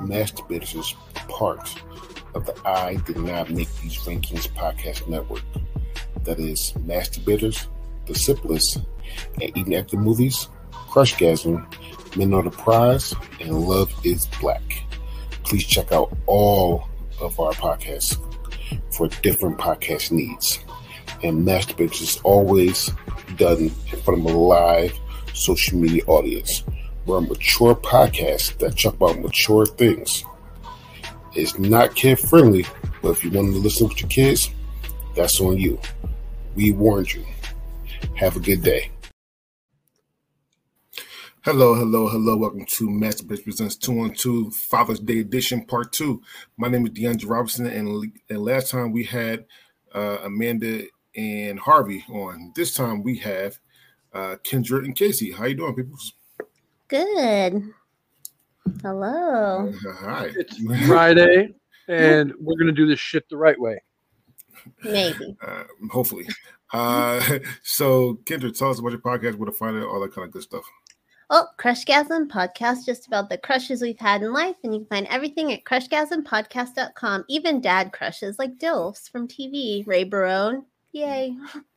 Is part of the I Did Not Make These Rankings podcast network. That is Mass Debaters, The Simplest, and Eating After Movies, Crushgasm, Men Are the Prize, and Love is Black. Please check out all of our podcasts for different podcast needs. And Mass Debaters is always done in front of a live social media audience. We're a mature podcast that talk about mature things. It's not kid friendly, but if you want to listen with your kids, that's on you. We warned you. Have a good day. Hello, hello, hello. Welcome to Master Bitch Presents 212 Father's Day Edition Part 2. My name is DeAndre Robinson, and, and last time we had uh, Amanda and Harvey on. This time we have uh, Kendra and Kasey. How you doing, people? Good. Hello. Hi. It's Friday, and we're gonna do this shit the right way. Maybe. Uh, hopefully. Uh, so, Kendra, tell us about your podcast, where to find it, all that kind of good stuff. Oh, Crushgasm podcast, just about the crushes we've had in life. And you can find everything at crushgasmpodcast.com, even dad crushes like DILFs from TV. Ray Barone. Yay.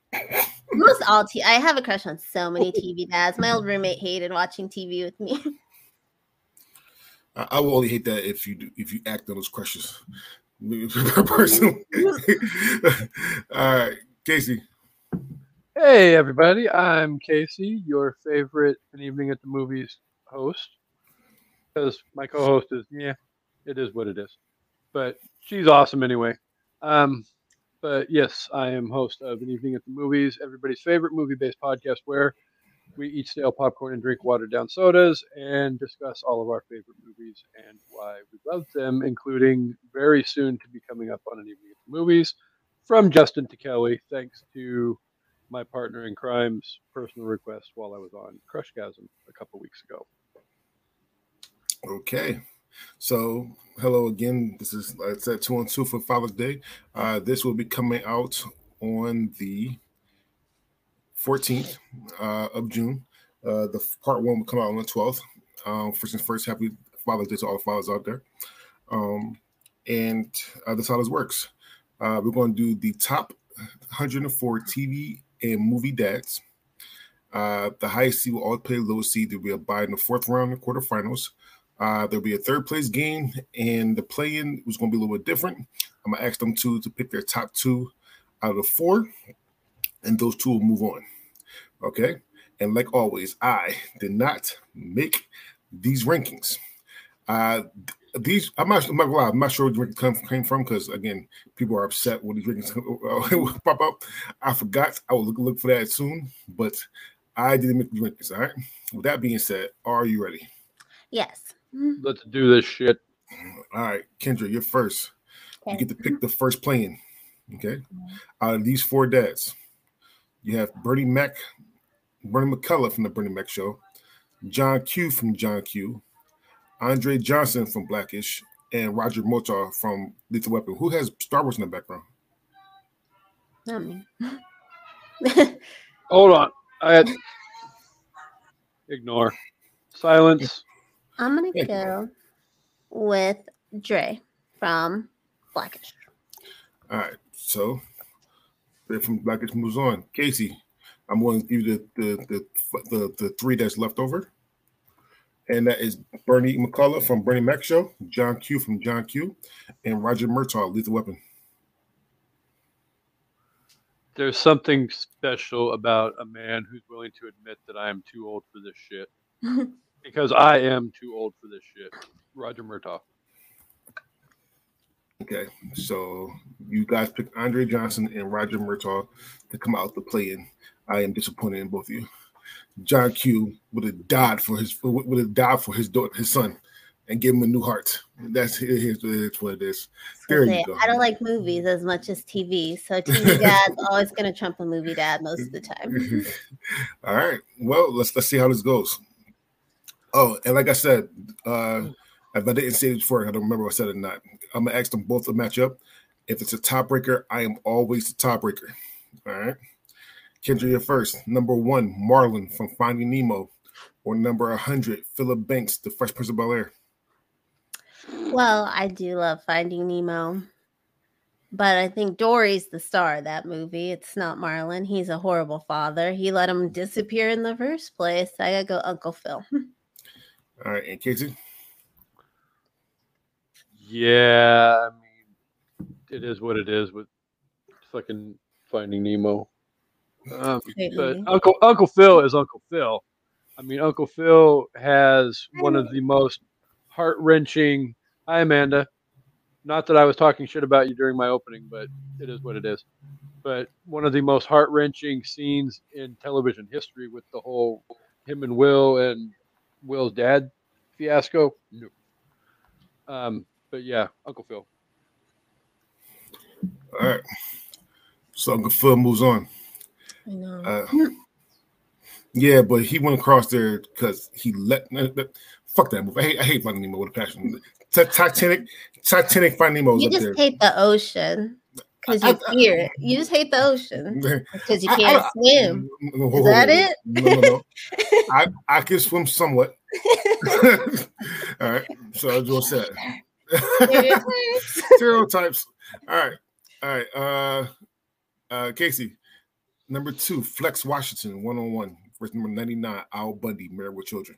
Most all t- I have a crush on so many TV dads. My old roommate hated watching TV with me. I, I will only hate that if you do, if you act on those crushes. Personally. all right, Kasey. Hey, everybody! I'm Kasey, your favorite An Evening at the Movies host. Because my co-host is, yeah, it is what it is. But she's awesome anyway. Um, but yes, I am host of An Evening at the Movies, everybody's favorite movie-based podcast, where we eat stale popcorn and drink watered-down sodas and discuss all of our favorite movies and why we love them, including very soon to be coming up on An Evening at the Movies from Justin to Kelly, thanks to my partner in crime's personal request while I was on Crushgasm a couple weeks ago. Okay. So, hello again. This is, like I said, two on two for Father's Day. Uh, this will be coming out on the 14th uh, of June. Uh, the part one will come out on the 12th. Um, first and first, happy Father's Day to all the fathers out there. Um, and uh, that's how this works. Uh, we're going to do the top 104 TV and movie dads. Uh, the highest seed will always play lowest seed. There'll be a bye in the fourth round, the quarterfinals. Uh, there'll be a third place game, and the play-in was going to be a little bit different. I'm gonna ask them two to pick their top two out of four, and those two will move on. Okay, and like always, I did not make these rankings. Uh, these I'm not, I'm not, I'm not sure where the rankings came from because again, people are upset when these rankings pop up. I forgot. I will look, look for that soon, but I didn't make the rankings. All right. With that being said, are you ready? Yes. Mm-hmm. Let's do this shit. All right, Kendra, you're first. You get to pick the first plane. Okay. Mm-hmm. Out of these four dads, you have Bernie Mac, Bernie McCullough from the Bernie Mac Show, John Q from John Q, Andre Johnson from Blackish, and Roger Murtaugh from Lethal Weapon. Who has Star Wars in the background? Not me. Hold on. I had ignore silence. I'm gonna Thank go with Dre from Blackish. All right. So then from Blackish moves on. Kasey, I'm going to give you the the, the the the three that's left over. And that is Bernie McCullough from Bernie Mac Show, John Q from John Q, and Roger Murtaugh, Lethal Weapon. There's something special about a man who's willing to admit that I am too old for this shit. because I am too old for this shit. Roger Murtaugh. Okay, so you guys picked Andre Johnson and Roger Murtaugh to come out to play in. I am disappointed in both of you. John Q would have died for his would have died for his daughter, his son, and give him a new heart. That's here's here's what it is. There you go. I don't like movies as much as TV, so TV dad's always gonna trump a movie dad most of the time. All right. Well, let's let's see how this goes. Oh, and like I said, uh, if I didn't say it before, I don't remember if I said it or not. I'm gonna ask them both to match up. If it's a tiebreaker, I am always the tiebreaker. All right. Kendra, you're first. Number one, Marlin from Finding Nemo, or number 100, Philip Banks, The Fresh Prince of Bel Air. Well, I do love Finding Nemo. But I think Dory's the star of that movie. It's not Marlin. He's a horrible father. He let him disappear in the first place. I gotta go Uncle Phil. All right, and Kasey. Yeah, I mean, it is what it is with fucking Finding Nemo. Um, but. Uncle Uncle Phil is Uncle Phil. I mean, Uncle Phil has one of the most heart wrenching. Hi, Amanda. Not that I was talking shit about you during my opening, but it is what it is. But one of the most heart wrenching scenes in television history with the whole him and Will and Will's dad fiasco. No. Um, but yeah, Uncle Phil. All right. So Uncle Phil moves on. I know. Uh, yeah, but he went across there because he let. Fuck that movie. I hate, I hate Finding Nemo with a passion. Ti- Titanic, Titanic, Finding Nemo's you up just there. hate the ocean because you I- I- fear it. You just hate the ocean because you can't I- swim. No, Is that it? No, no, no. I, I can swim somewhat. All right. So I just said Stereotypes. All right. All right. Uh, uh, Kasey, number two, Flex Washington, one on one. Versus number 99, Al Bundy, Married with Children.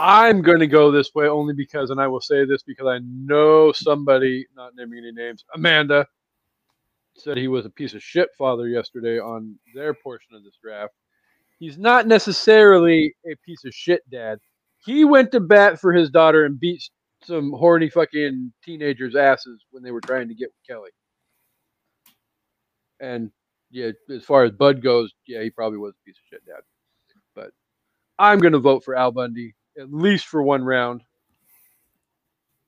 I'm going to go this way only because, and I will say this because I know somebody, not naming any names, Amanda, said he was a piece of shit father yesterday on their portion of this draft. He's not necessarily a piece of shit dad. He went to bat for his daughter and beat some horny fucking teenagers' asses when they were trying to get with Kelly. And yeah, as far as Bud goes, yeah, he probably was a piece of shit dad. But I'm going to vote for Al Bundy at least for one round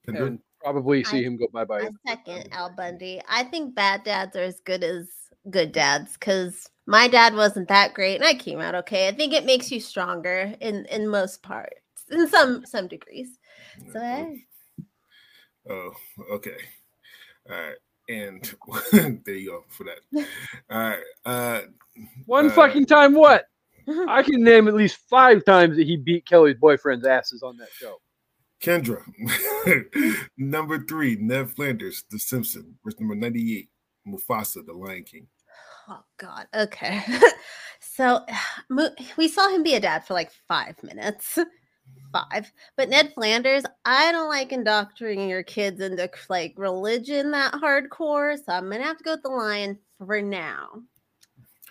Kendra? and probably see I- him go bye bye. Second Al Bundy. I think bad dads are as good as good dads because my dad wasn't that great and I came out okay. I think it makes you stronger in in most parts, in some some degrees. So hey, Oh, okay. All right. And there you go for that. All right. Uh, One uh, fucking time, what? I can name at least five times that he beat Kelly's boyfriend's asses on that show. Kendra, number three, Ned Flanders, The Simpson, versus number 98, Mufasa, The Lion King. oh god, okay. so we saw him be a dad for like five minutes. Five, but Ned Flanders, I don't like indoctrinating your kids into like religion that hardcore, so I'm gonna have to go with the lion for now.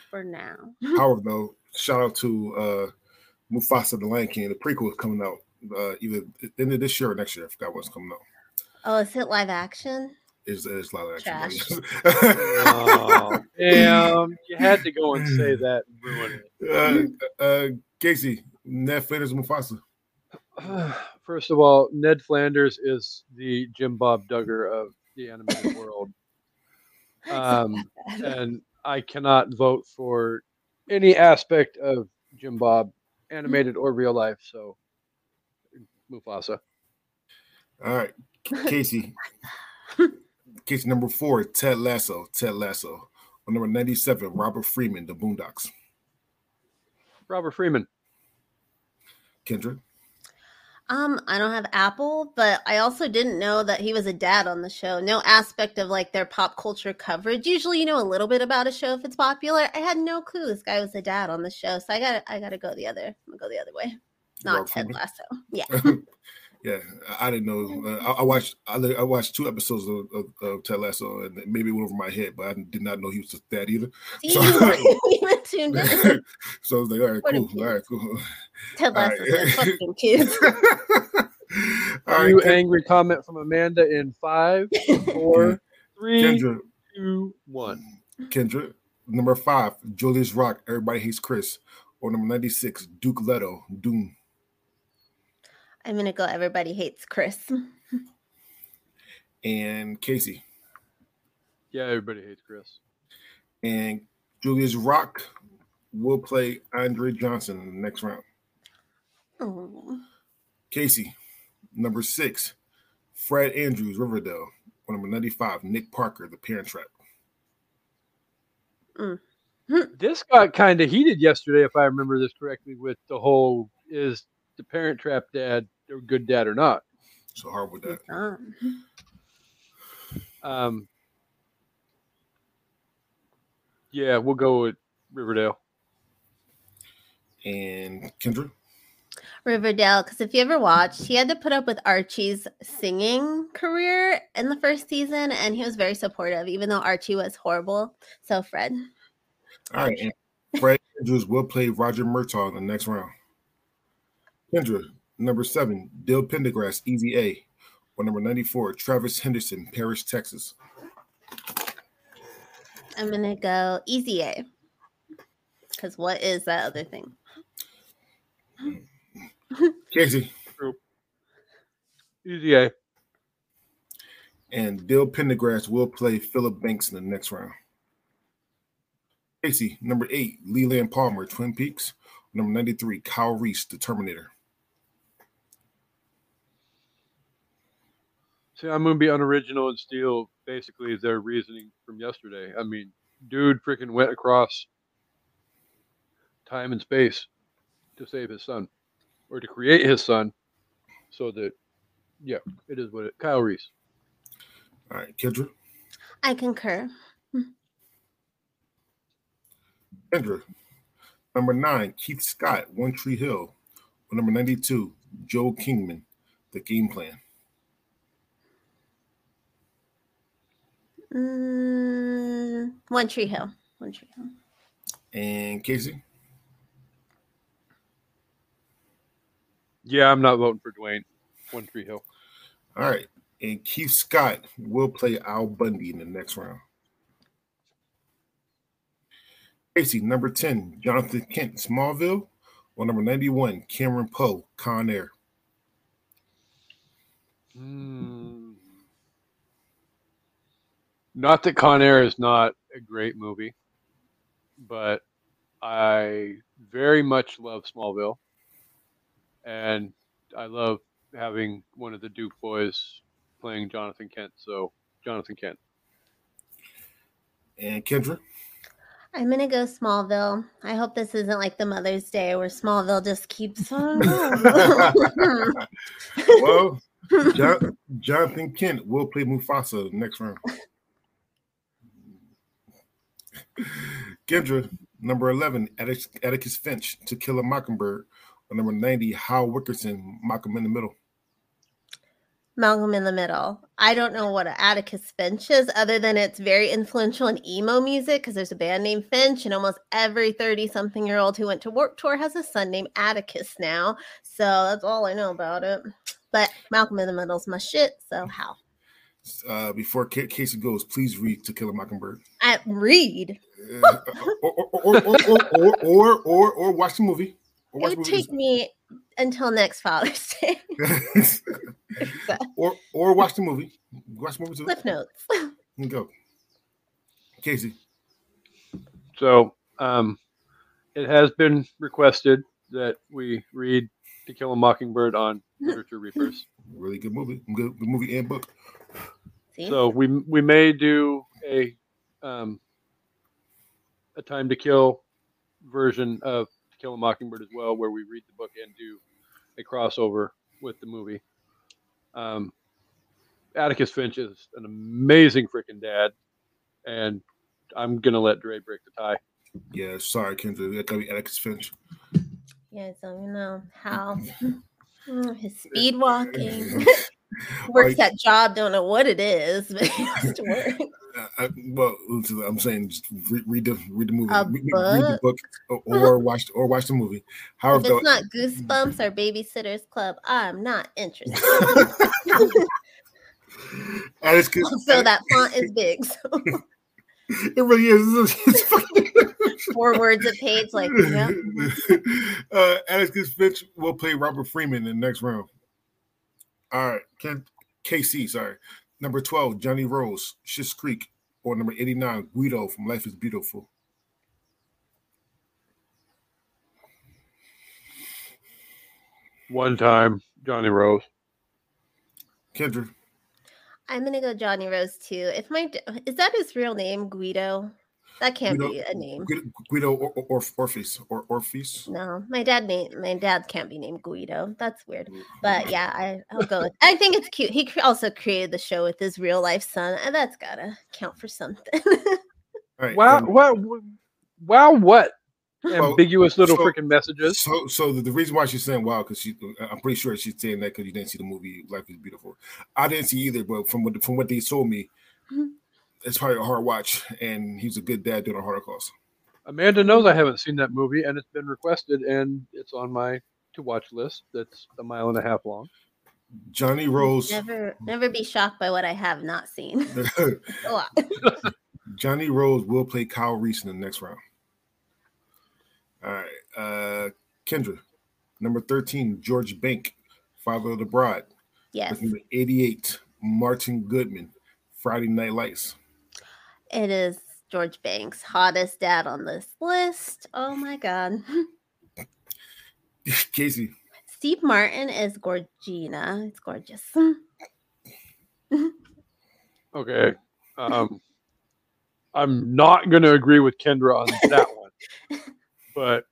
For now. However, though, shout out to uh, Mufasa, The Lion King. The prequel is coming out uh, either at the end of this year or next year. I forgot what's coming out. Oh, is it live action? It's, it's live action. Trash. Oh, damn. You had to go and say that and ruin uh, uh, Kasey, Ned Flanders, Mufasa. First of all, Ned Flanders is the Jim Bob Duggar of the animated world. Um, and I cannot vote for any aspect of Jim Bob, animated or real life. So, Mufasa. All right, Kasey. Kasey number four, Ted Lasso. Ted Lasso. On number 97, Robert Freeman, The Boondocks. Robert Freeman. Kendra. Um, I don't have Apple, but I also didn't know that he was a dad on the show. No aspect of like their pop culture coverage. Usually, you know a little bit about a show if it's popular. I had no clue this guy was a dad on the show, so I got to I got to go the other. I'm gonna go the other way. Not Ted Lasso. Yeah. yeah, I I didn't know. Uh, I, I watched. I, I watched two episodes of, of, of Ted Lasso, and maybe it went over my head, but I did not know he was that either. So- we tuned in. so I was like, all right, What cool, all right, cool. Ted All Lasso's right. fucking kids. all right, you Ken- angry comment from Amanda in five, four, three, Kendra, two, one. Kendra. Number five, Julius Rock. Everybody hates Chris. Or number ninety-six, Duke Leto. Dune. I'm gonna go. Everybody hates Chris. And Kasey. Yeah, everybody hates Chris. And Julius Rock will play Andre Johnson in the next round. Oh. Kasey, number six, Fred Andrews, Riverdale. Or number 95, Nick Parker, The Parent Trap. Mm. This got kind of heated yesterday, if I remember this correctly, with the whole is the Parent Trap dad a good dad or not. So hard with that. Um, Um, yeah, we'll go with Riverdale. And Kendra. Riverdale, because if you ever watched, he had to put up with Archie's singing career in the first season, and he was very supportive, even though Archie was horrible. So, Fred, All right. Fred Andrews will play Roger Murtaugh in the next round. Kendra, number seven, Dill Penderghast, Easy A. Or number 94, Travis Henderson, Paris, Texas. I'm gonna go easy A. Because what is that other thing? Kasey. Easy A. And Dill Penderghast will play Philip Banks in the next round. Kasey, number eight, Leland Palmer, Twin Peaks. Number 93, Kyle Reese, The Terminator. See, I'm gonna be unoriginal and steal basically their reasoning from yesterday. I mean, dude freaking went across time and space to save his son. Or to create his son so that yeah, it is what it Kyle Reese. All right, Kendra. I concur. Hmm. Kendra. Number nine, Keith Scott, One Tree Hill. Number 92, Joe Kingman, The Game Plan. Mm, One Tree Hill. One Tree Hill. And Kasey. Yeah, I'm not voting for Dwayne. One Tree Hill. All right. And Keith Scott will play Al Bundy in the next round. Kasey, number 10, Jonathan Kent, Smallville. Or number 91, Cameron Poe, Con Air. Hmm. Not that Con Air is not a great movie, but I very much love Smallville, and I love having one of the Duke boys playing Jonathan Kent. So Jonathan Kent. And Kendra. I'm gonna go Smallville. I hope this isn't like the Mother's Day where Smallville just keeps on. well, Jonathan Kent will play Mufasa next round. Kendra, number 11, Atticus, Finch, To Kill a Mockingbird. Or number 90, Hal Wilkerson, Malcolm in the Middle. Malcolm in the Middle. I don't know what Atticus Finch is, other than it's very influential in emo music because there's a band named Finch, and almost every 30 something year old who went to Warp Tour has a son named Atticus now. So that's all I know about it. But Malcolm in the Middle's my shit. So how? uh, before K- Kasey goes, please read To Kill a Mockingbird. I read. Uh, or, or, or, or, or, or, or, watch the movie. Or watch it would take me until next Father's Day. Or or watch the movie. Watch the movie too. Cliff notes. Go, Kasey. So um, it has been requested that we read To Kill a Mockingbird on Literature Reapers. Really good movie. Good, good movie and book. See? So we we may do a um, a Time to Kill version of To Kill a Mockingbird as well, where we read the book and do a crossover with the movie. Um, Atticus Finch is an amazing freaking dad, and I'm gonna let Dre break the tie. Yeah, sorry, Kendra. That gotta be Atticus Finch. Yeah, so you know how his speed walking All works that job. Don't know what it is, but he has to work. I, well, I'm saying just read, read the read the movie, read, read the book, or, watch or watch the movie. However, If it's not Goosebumps or Babysitters Club, I'm not interested. Atticus, also, that font is big, so it really is. Four words a page. Like, yeah, uh, Atticus Finch will play Robert Freeman in the next round. All right, Ken, Kasey, sorry. Number 12, Johnny Rose, Schitt's Creek. Or number 89, Guido from Life is Beautiful. One time, Johnny Rose. Kendra, I'm gonna go Johnny Rose too. If my is that his real name, Guido? That can't Guido- be a name. Guido, Guido or, or, or, Orpheus or Orpheus. No, my dad name my dad can't be named Guido. That's weird. But yeah, I, I'll go with. I think it's cute. He also created the show with his real life son, and that's gotta count for something. All right. Wow, and wow, wow, what? Well, Ambiguous little so- freaking messages. So, so the, the reason why she's saying wow because she, I'm pretty sure she's saying that because you didn't see the movie Life is Beautiful. I didn't see either, but from what from what they told me, Mhm. It's probably a hard watch, and he's a good dad doing a Holocaust. Amanda knows I haven't seen that movie, and it's been requested, and it's on my to watch list. That's a mile and a half long. Johnny Rose, never, never be shocked by what I have not seen. A lot. Johnny Rose will play Kyle Reese in the next round. All right, uh, Kendra, number thirteen, George Bank, father of the bride. Yes, number eighty-eight, Martin Goodman, Friday Night Lights. It is George Banks, hottest dad on this list. Oh my god. Kasey, Steve Martin is Gorgina. It's gorgeous. Okay. Um, I'm not going to agree with Kendra on that one, but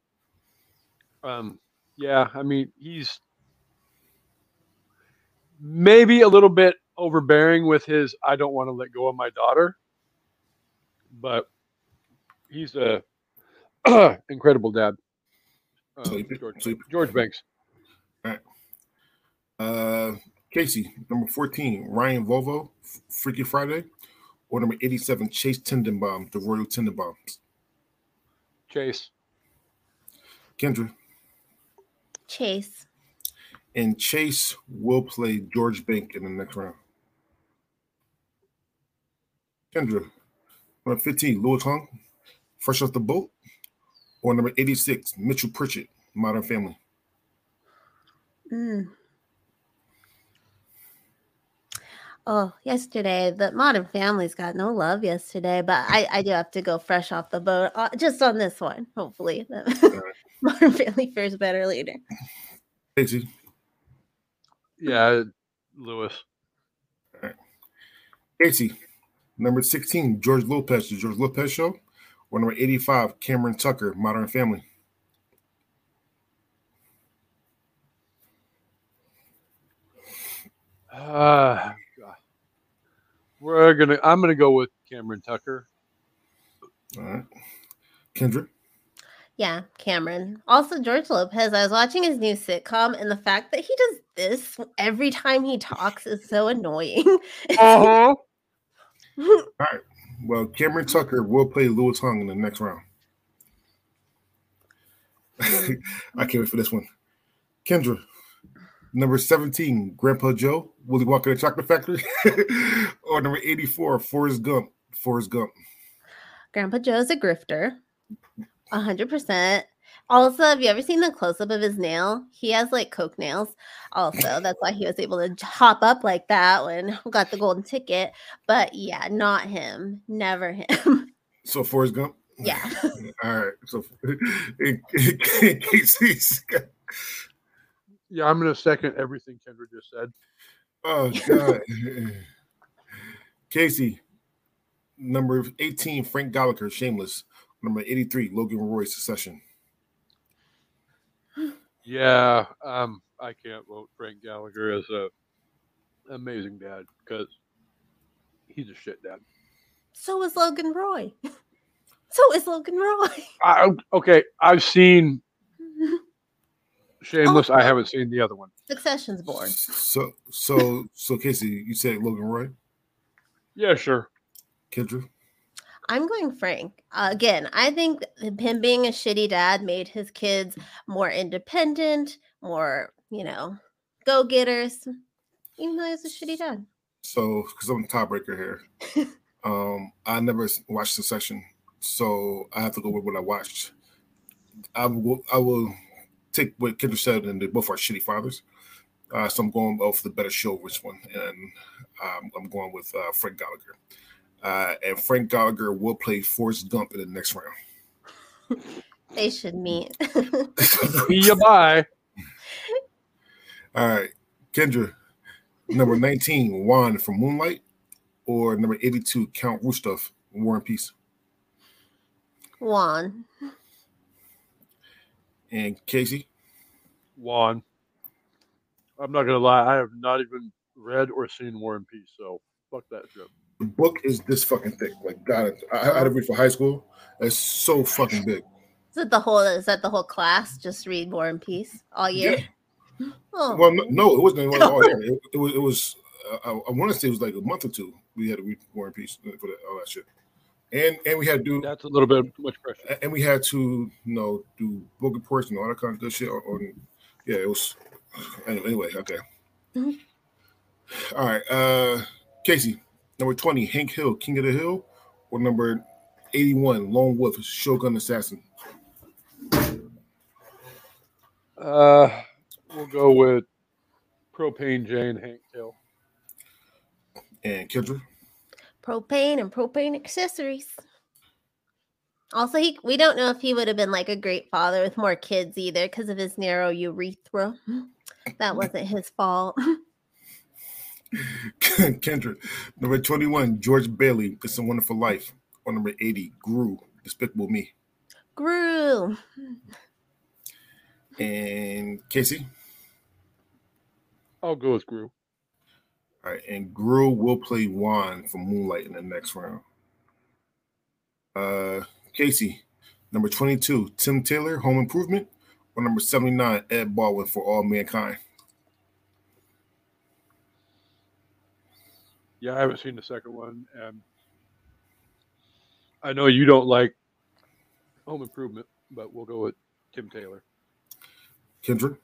um, yeah, I mean, he's maybe a little bit overbearing with his "I don't want to let go of my daughter," but he's a incredible dad. Um, So you George, so you- George Banks. uh, Kasey, number fourteen, Ryan Volvo, Freaky Friday, or number eighty-seven, Chase Tenenbaum, the Royal Tenenbaums. Chase. Kendra Chase. and Chase will play George Bank in the next round. Kendra, number fifteen, Louis Huang, Fresh Off the Boat, or number eighty-six, Mitchell Pritchett, Modern Family. Mm. Oh, yesterday the Modern Family's got no love yesterday, but I, I do have to go fresh off the boat uh, just on this one. Hopefully, Modern Family fares better later. Kasey, Yeah, Lewis. Kasey, number sixteen, George Lopez, the George Lopez Show, or number eighty-five, Cameron Tucker, Modern Family. Uh, we're gonna. I'm gonna go with Cameron Tucker. All right, Kendra. Yeah, Cameron. Also, George Lopez. I was watching his new sitcom, and the fact that he does this every time he talks is so annoying. Uh huh. Well, Cameron Tucker will play Lewis Huang in the next round. I can't wait for this one. Kendra, number 17, Grandpa Joe, Willy Wonka the Chocolate Factory, or number 84, Forrest Gump, Forrest Gump. Grandpa Joe's a grifter. A hundred percent. Also, have you ever seen the close up of his nail? He has like coke nails. Also, that's why he was able to hop up like that when we got the golden ticket. But yeah, not him. Never him. So Forrest Gump. yeah. All right. So in, in case he's Yeah, I'm gonna second everything Kendra just said. oh god. Kasey, number 18, Frank Gallagher, Shameless. Number 83, Logan Roy, Succession. Yeah, um, I can't vote Frank Gallagher as a amazing dad because he's a shit dad. So is Logan Roy. So is Logan Roy. I, okay, I've seen Shameless. I haven't seen the other one. Succession's born. So so so Kasey, you said Logan Roy, Yeah, sure. Kendra. I'm going Frank. Uh, again, I think him being a shitty dad made his kids more independent, more, you know, go getters, even though he's a shitty dad. So because I'm the tiebreaker here, um, I never watched Succession, so I have to go with what I watched. I will I will take what Kendra said, and they both are shitty fathers. Uh, so I'm going off the better show, which one? And um, I'm going with uh, Frank Gallagher. Uh, and Frank Gallagher will play Forrest Gump in the next round. They should meet. See you bye. All right, Kendra, number 19, Juan from Moonlight, or number 82, Count Rostov, War and Peace. Juan. And Kasey. Juan. I'm not gonna lie, I have not even read or seen War and Peace, so fuck that shit. The book is this fucking thick. Like, God, I, I had to read for high school. It's so fucking big. Is it the whole? Is that the whole class? Just read War and Peace all year. Yeah. Oh. Well, no, no, it wasn't all year. It, it was. It was. Uh, I, I want to say it was like a month or two. We had to read War and Peace for that, all that shit, and and we had to do. That's a little bit too much pressure. And we had to, you know, do book reports and all that kind of good shit. On, on yeah, it was. Anyway, okay. Mm-hmm. All right, uh Kasey, number twenty, Hank Hill, King of the Hill, or number eighty-one, Lone Wolf, Shogun Assassin. Uh, we'll go with Propane Jane Hank Hill. And Kendra. Propane and propane accessories. Also, he we don't know if he would have been like a great father with more kids either because of his narrow urethra. That wasn't his fault. Kendra. Number 21, George Bailey, It's a Wonderful Life. Or number 80, Gru, Despicable Me. Gru. And Kasey. I'll go with Gru. All right, and Gru will play Juan from Moonlight in the next round. Uh Kasey, number 22, Tim Taylor, Home Improvement, or number 79, Ed Baldwin for All Mankind. Yeah, I haven't seen the second one, and I know you don't like Home Improvement, but we'll go with Tim Taylor. Kendra?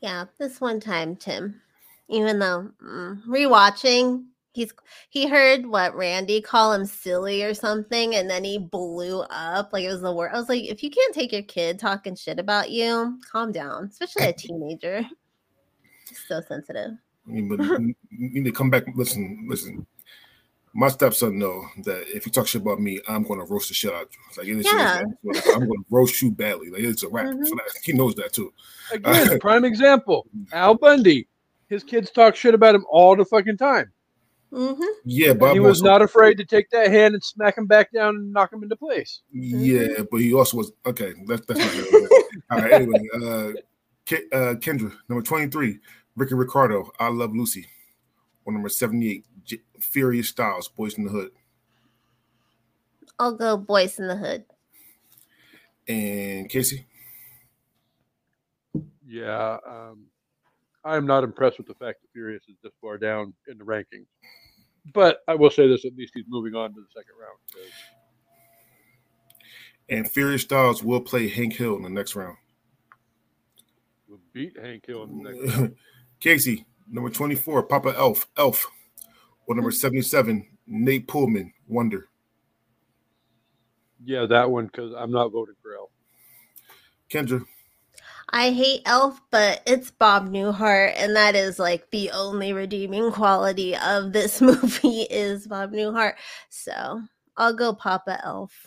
Yeah, this one time, Tim. Even though mm, rewatching, he's he heard what Randy call him silly or something, and then he blew up like it was the worst. I was like, if you can't take your kid talking shit about you, calm down, especially a teenager. so sensitive. I mean, but you need to come back. Listen, listen. My stepson know that if you talk shit about me, I'm going to roast the shit out of you. Like, it's Yeah. I'm going to roast you badly. Like, it's a wrap. Mhm. For that. He knows that too. Again, prime example. Al Bundy. His kids talk shit about him all the fucking time. hmm Yeah, And but he I'm was also- not afraid to take that hand and smack him back down and knock him into place. Yeah, but he also was okay. That's that's not good. All right. Anyway, uh, Ke- uh, Kendra, number twenty-three, Ricky Ricardo, I Love Lucy, or number seventy-eight, J- Furious Styles, Boyz n the Hood, I'll go Boyz n the Hood. and Kasey. Yeah, um, I'm not impressed with the fact that Furious is this far down in the rankings. But I will say this: at least he's moving on to the second round. 'cause And Furious Styles will play Hank Hill in the next round. We'll beat Hank Hill in the next round. Kasey, number 24, Papa Elf, Elf. Or number 77, Nate Pullman, Wonder. Yeah, that one because I'm not voting for Elf. Kendra, I hate Elf, but it's Bob Newhart, and that is like the only redeeming quality of this movie is Bob Newhart. So I'll go Papa Elf.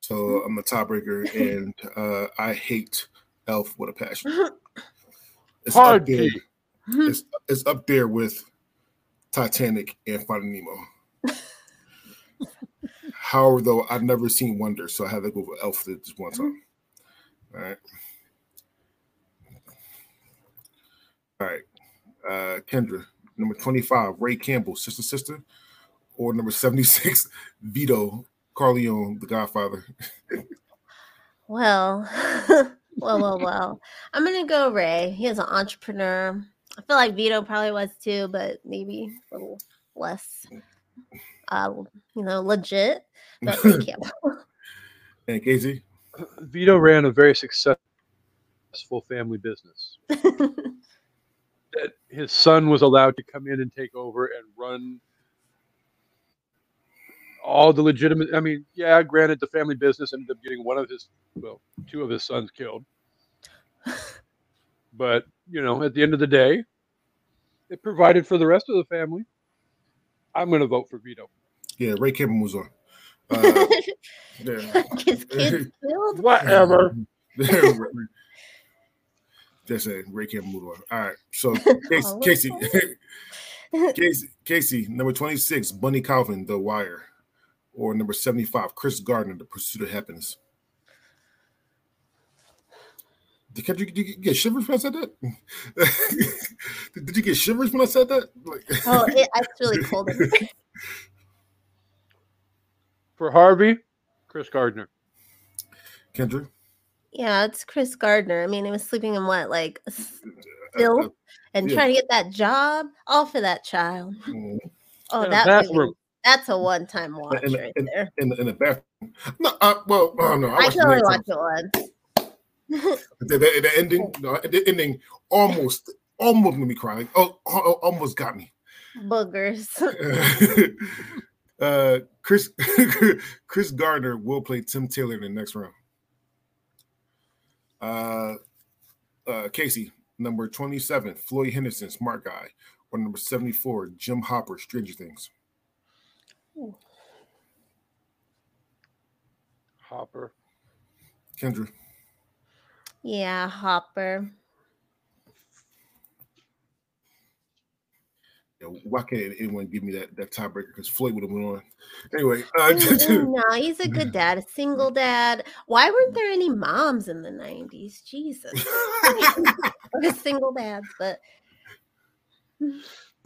so I'm the tiebreaker, and uh, I hate Elf with a passion. It's Hard up there. Key. It's, it's up there with Titanic and Finding Nemo. However, though, I've never seen Wonder, so I had to go with Elf this one time. All right. All right. Uh, Kendra, number 25, Ray Campbell, Sister Sister, or number 76, Vito Corleone, The Godfather. Well, well, well, well. I'm gonna go Ray. He is an entrepreneur. I feel like Vito probably was too, but maybe a little less, uh, you know, legit. But Ray Campbell. And Kasey, Vito ran a very successful family business. His son was allowed to come in and take over and run all the legitimate. I mean, yeah, granted, the family business ended up getting one of his, well, two of his sons killed. But, you know, at the end of the day, it provided for the rest of the family. I'm going to vote for Vito. yeah, Ray Campbell was on. Uh, yeah. His kids killed. Whatever. Just say Ray Campbell moved on. All right. So Kasey, Oh, Kasey, Kasey, Kasey, number 26, Bunny Colvin, The Wire. or number 75, Chris Gardner, The Pursuit of Happiness? Did, you, did you get shivers when I said that? did you get shivers when I said that? Like, oh, it, it's really cold. For Harvey, Chris Gardner. Kendra? Yeah, it's Chris Gardner. I mean, he was sleeping in what, like still, uh, uh, and yeah. trying to get that job, all for that child. Mm. Oh, in that bathroom. that's a one-time watch in, right in, there. In, in, the bathroom. No, uh, well, oh, no, I, I can only watch it once. The, the, the, ending, the ending almost, almost made me cry. Like, oh, oh, almost got me. Boogers. uh, Chris Chris Gardner will play Tim Taylor in the next round. Uh, uh, Kasey, number 27, Floyd Henderson, Smart Guy, or number 74, Jim Hopper, Stranger Things. Ooh. Hopper. Kendra. Yeah, Hopper. why can't anyone give me that that tiebreaker? Because Floyd would have went on. Anyway, uh, no, he's a good dad, a single dad. Why weren't there any moms in the nineties? Jesus, a single dads, but.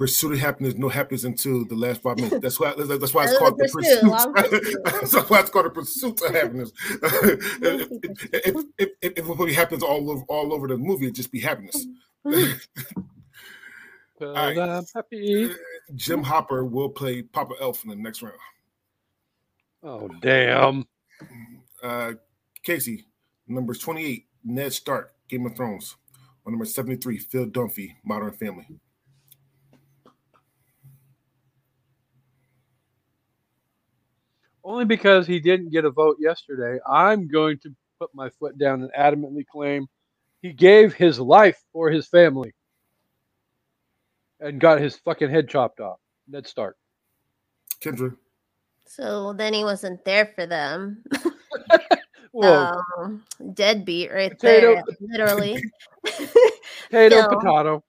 Pursuit of happiness, no happiness until the last five minutes. That's why. That's why it's called the pursuit. that's why it's called the pursuit of happiness. if, if, if, if, it happens all over all over the movie, it'd just be happiness. Right. I'm happy. Uh, Jim Hopper will play Papa Elf in the next round. Oh damn. Uh, Kasey, number 28, Ned Stark, Game of Thrones. On number 73, Phil Dunphy, Modern Family. Only because he didn't get a vote yesterday, I'm going to put my foot down and adamantly claim he gave his life for his family and got his fucking head chopped off. Ned Stark. Kendra. So then he wasn't there for them. Whoa. Um, deadbeat right potato. there, literally. potato, Phil. potato.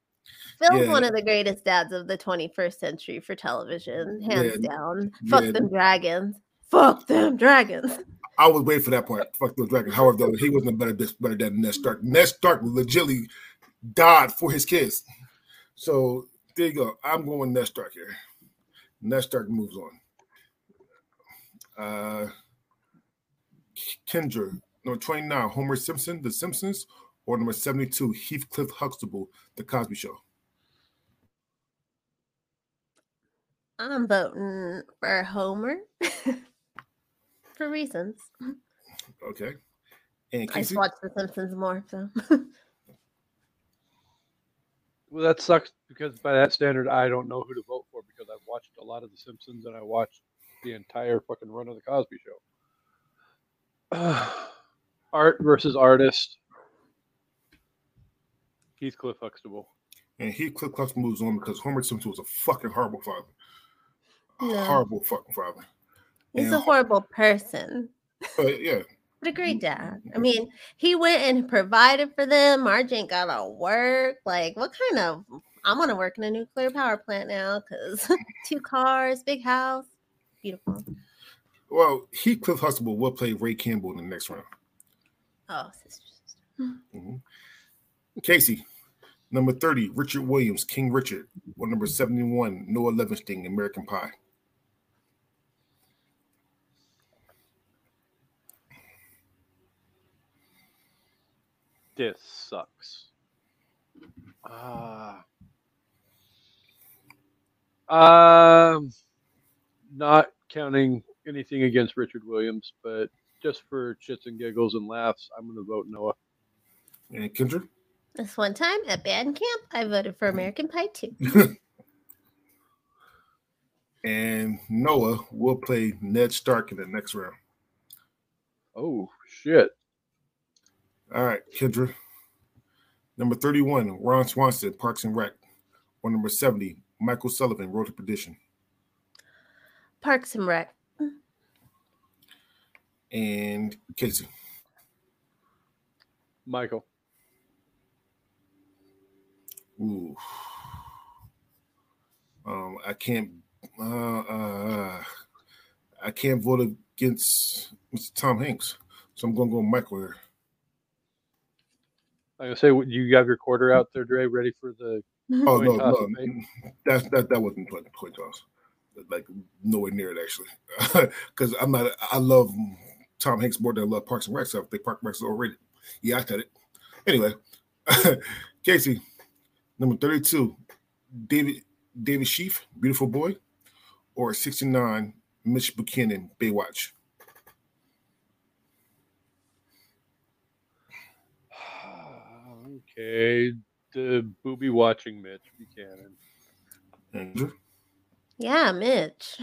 Phil's yeah. one of the greatest dads of the 21st century for television, hands yeah. down. Fuck yeah. them dragons. Fuck them dragons. I was waiting for that part. Fuck those dragons. However, though, he wasn't a better better than Ned Stark. Ned Stark legitimately died for his kids. So there you go. I'm going Ned Stark here. Ned Stark moves on. Uh, Kendra, number 29, Homer Simpson, The Simpsons, or number 72, Heathcliff Huxtable, The Cosby Show. I'm voting for Homer for reasons. Okay. And I just watch The Simpsons more, so. well, that sucks because by that standard, I don't know who to vote for because I've watched a lot of The Simpsons and I watched the entire fucking run of The Cosby Show. Art versus artist. Heathcliff Huxtable. And Heathcliff Huxtable moves on because Homer Simpson was a fucking horrible father. A horrible fucking father. He's and a horrible person. But yeah. What a great dad. I mean, he went and provided for them. Marge ain't gotta work. Like, what kind of I'm gonna work in a nuclear power plant now because two cars, big house, beautiful. Well, Heathcliff Huxtable will play Ray Campbell in the next round. Oh, sister, sister. Mm-hmm. Kasey, number 30, Richard Williams, King Richard. Or number 71, Noah Levenstein, American Pie. This sucks. Ah. Uh... Um, not counting anything against Richard Williams, but just for chits and giggles and laughs, I'm going to vote Noah. And Kendra? This one time at band camp, I voted for American Pie too. and Noah will play Ned Stark in the next round. Oh, shit. All right, Kendra. Number 31, Ron Swanson, Parks and Rec. Or number 70, Michael Sullivan Road to Perdition. Parks and Rec. And Kasey. Michael. Ooh. Um, I can't. Uh, uh, I can't vote against Mr. Tom Hanks, so I'm going to go Michael here. I say, you have your quarter out there, Dre, ready for the? Oh no, toss no, that's that that wasn't point point toss. Like nowhere near it actually, because I'm not. I love Tom Hanks more than I love Parks and Rec. So if they Parks and Rec is overrated, yeah, I said it. Anyway, Kasey, number thirty-two, David David Sheff, beautiful boy, or sixty-nine, Mitch Buchanan, Baywatch. Okay, the booby watching Mitch Buchannon. Andrew? Yeah, Mitch.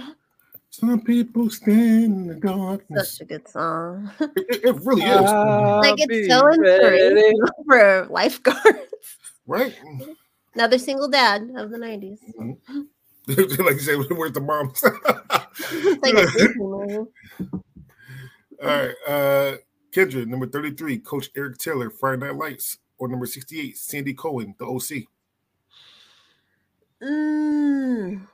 Some people stand in the darkness. Such a good song. It, it- it really is, like it's so inspirational for lifeguards. right? Another single dad of the 90s. like you said, where's the moms? Like a Disney movie. All right, uh, Kendra, number 33, Coach Eric Taylor, Friday Night Lights, or number 68, Sandy Cohen, the OC. Mm.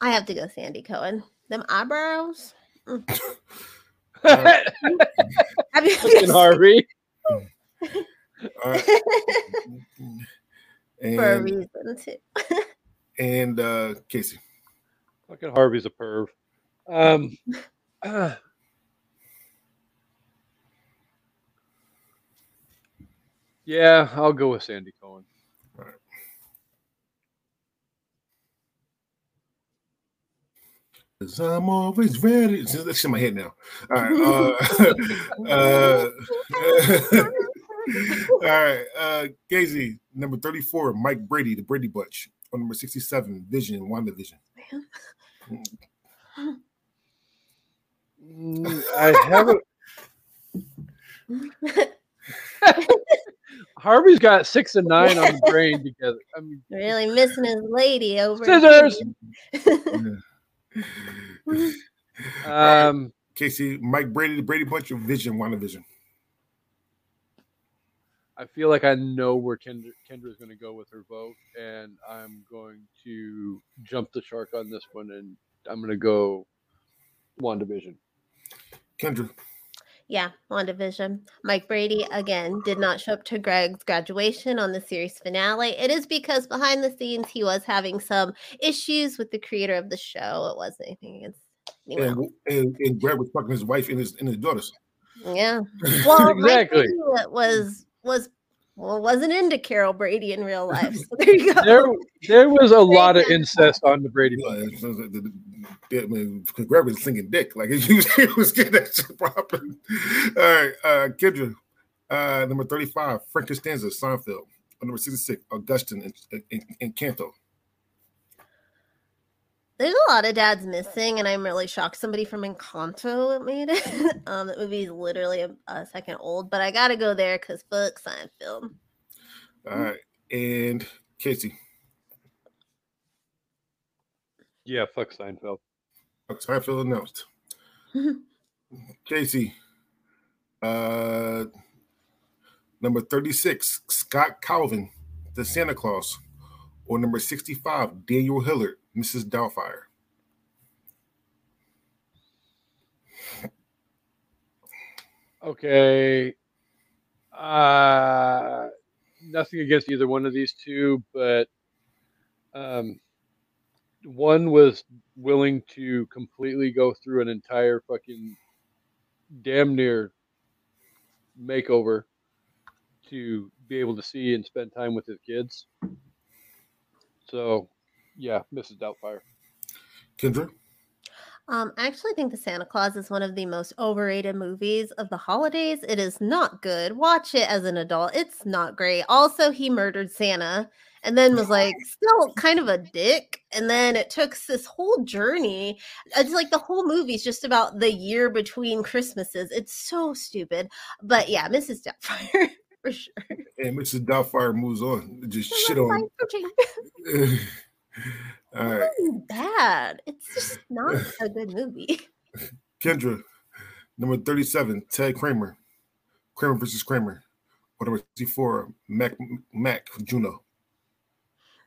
I have to go Sandy Cohen. Them eyebrows. Uh, Have you Fucking Harvey. all right, for a reason too. and uh, Casey. Fucking Harvey's a perv. Um, uh, yeah, I'll go with Sandy Cohen. Cause I'm always ready. See, That's in my head now. All right. Uh, uh, all right. Uh, Casey, number 34, Mike Brady, the Brady Bunch. On number 67, Vision, WandaVision. Mm, I haven't. Harvey's got six and nine on the brain together. I mean, really missing his lady over Scissors! here. um, Casey, Mike Brady, the Brady Bunch, or Vision, WandaVision. I feel like I know where Kendra Kendra's going to go with her vote, and I'm going to jump the shark on this one, and I'm going to go WandaVision. Kendra. Yeah, WandaVision. Mike Brady again did not show up to Greg's graduation on the series finale. It is because behind the scenes he was having some issues with the creator of the show. It wasn't anything against anyone. And, and, and Brad was fucking his wife and his and his daughters. Yeah. Well, Exactly. Brady wa- was was well wasn't into Carol Brady in real life. So there you go. There, there was a lot of incest on the Brady Yeah, Bunch. it sounds like the, the, I mean, because Brad was thinking dick. Like he was, he was getting that shit popping. All right, uh, Kendra, uh, number 35, Frank Costanza, Seinfeld. Or number 66, Augustine Encanto. There's a lot of dads missing, and I'm really shocked somebody from Encanto made it. um, that movie is literally a, a second old, but I gotta go there because fuck Seinfeld. All right, and Casey. Yeah, fuck Seinfeld. Fuck Seinfeld announced. Casey, uh, number 36, Scott Calvin, the Santa Clause. Or number 65, Daniel Hillard, Mrs. Doubtfire. Okay. Uh, nothing against either one of these two, but um, one was willing to completely go through an entire fucking damn near makeover to be able to see and spend time with his kids. So, yeah, Mrs. Doubtfire. Kendra? Um, I actually think the Santa Clause is one of the most overrated movies of the holidays. It is not good. Watch it as an adult. It's not great. Also, he murdered Santa and then was like still kind of a dick. And then it took this whole journey. It's like the whole movie's just about the year between Christmases. It's so stupid. But yeah, Mrs. Doubtfire for sure. And Mrs. Doubtfire moves on. Just shit on. All right. It's bad. It's just not a good movie. Kendra, number 37, Ted Kramer. Kramer versus Kramer. Or number 64, Mac Mac Juno.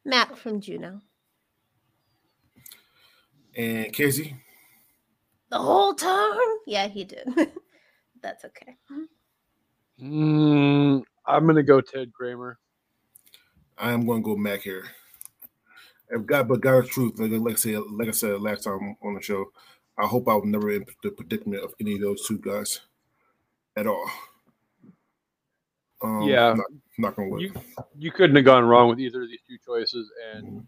Mac from Juno. And Casey, the whole time. Yeah, he did. That's okay. Mm, I'm gonna go Ted Kramer. I am going to go Mac here. If God, but God's truth, like, like I said, like I said last time on the show, I hope I was never in the predicament of any of those two guys at all. Um, Yeah. not, not gonna. You you couldn't have gone wrong with either of these two choices, and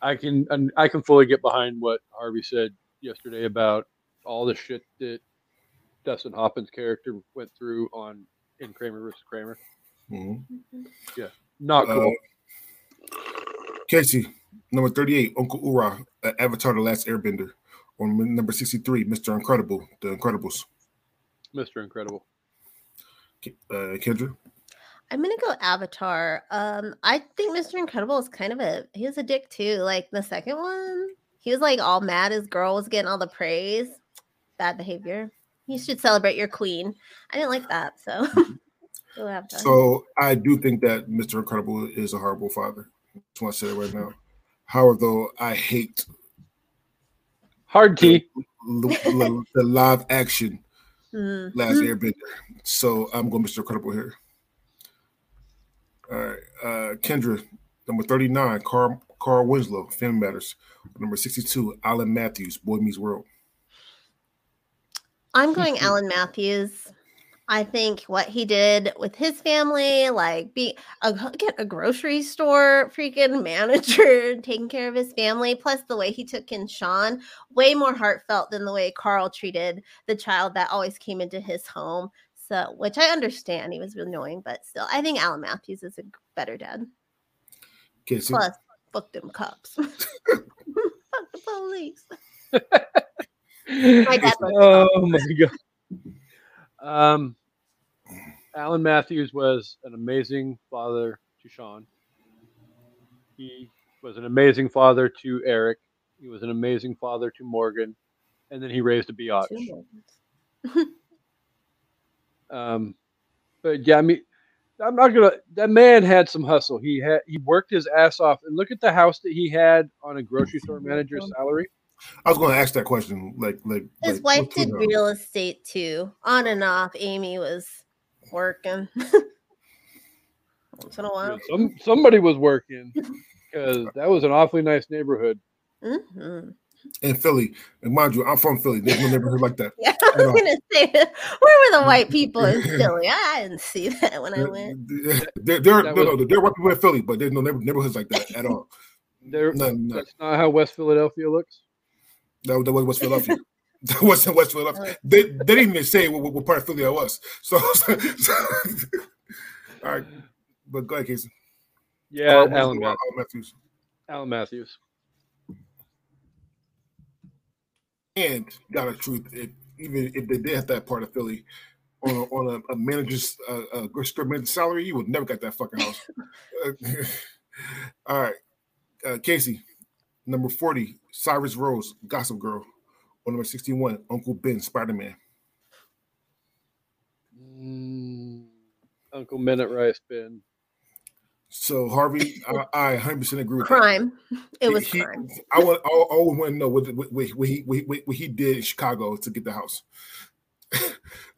I can and I can fully get behind what Harvey said yesterday about all the shit that Dustin Hoffman's character went through on in Kramer versus Kramer. Mhm. Not cool. Uh, Casey, number 38, Uncle Iroh, uh, Avatar The Last Airbender. On number 63, Mr. Incredible, The Incredibles. Mr. Incredible. Uh, Kendra, I'm gonna go Avatar. Um, I think Mr. Incredible is kind of a he was a dick too. Like the second one, he was like all mad his girl was getting all the praise. Bad behavior. You should celebrate your queen. I didn't like that, so. So I do think that Mr. Incredible is a horrible father. Just want to say it right now. However, though, I hate Hard T. the, the, the live action Mm. Last Airbender. So I'm going Mr. Incredible here. All right. Uh, Kendra, number 39, Carl, Carl Winslow, Family Matters. Number 62, Alan Matthews, Boy Meets World. I'm going Alan Matthews. I think what he did with his family, like be a, get a grocery store freaking manager taking care of his family, plus the way he took in Sean, way more heartfelt than the way Carl treated the child that always came into his home. So, which I understand, he was annoying, but still, I think Alan Matthews is a better dad. Plus, fuck them cops. fuck the police. My dad oh my god. Um, Alan Matthews was an amazing father to Sean. He was an amazing father to Eric. He was an amazing father to Morgan, and then he raised a biatch. Um, but yeah, I mean, I'm not gonna. That man had some hustle. He had he worked his ass off, and look at the house that he had on a grocery store manager's salary. I was going to ask that question. Like, like His like, wife did real estate too, on and off. Amy was working. Once in a while. Some somebody was working because that was an awfully nice neighborhood. hmm in Philly. And mind you, I'm from Philly. There's no neighborhood like that. Yeah, I was gonna say, where were the white people in Philly? I didn't see that when I went. There, there, That no, was- no, there are white people in Philly, but there's no neighbor, neighborhoods like that at all. There, None, none. that's not how West Philadelphia looks. That, that was West Philadelphia. that wasn't West Philadelphia. They, they didn't even say what, what part of Philly I was. So, so, all right. But go ahead, Casey. Yeah, Uh, Alan, Alan Matthews. Matthews. Alan Matthews. And got a truth. If, even if they did have that part of Philly on a, on a, a manager's uh, a grocery store salary, you would never get that fucking house. all right, uh, Casey, number forty, Cyrus Rose, Gossip Girl. On number sixty-one, Uncle Ben, Spider Man. Mm, Uncle Minute Rice Bin. So Harvey, I, I 100% agree with that. Crime. It was He- crime. I want. I always want to know what, what, what, what he what, what, what he did in Chicago to get the house.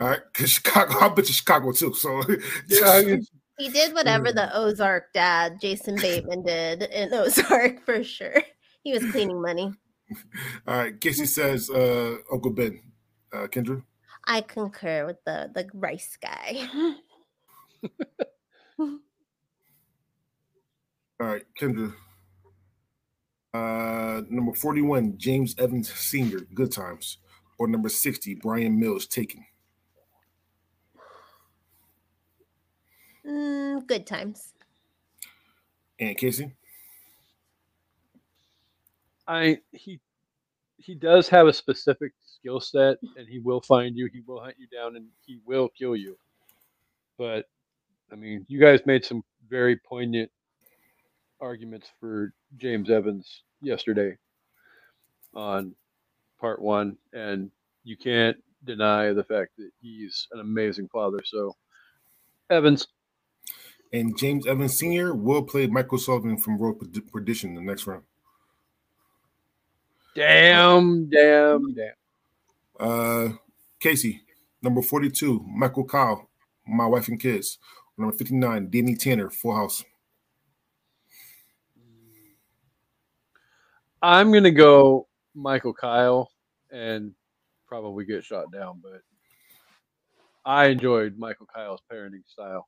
All right, because Chicago, I've been to Chicago too. So Yeah, I mean, He did whatever the Ozark dad, Jason Bateman, did in Ozark for sure. He was cleaning money. all right. Casey says, uh, Uncle Ben, uh, Kendra. I concur with the the rice guy. All right, Kendra. Uh, number forty-one, James Evans Senior, Good Times, or number sixty, Brian Mills, Taken. Mm, good times. And Casey. I he he does have a specific skill set, and he will find you. He will hunt you down, and he will kill you. But I mean, you guys made some very poignant arguments for James Evans yesterday on part one, and you can't deny the fact that he's an amazing father. So, Evans, And James Evans Sr. will play Michael Sullivan from Road Perdition the next round. Damn, damn, damn. Uh, Casey, number 42, Michael Kyle, My Wife and Kids. Number 59, Danny Tanner, Full House. I'm gonna go Michael Kyle and probably get shot down, but I enjoyed Michael Kyle's parenting style.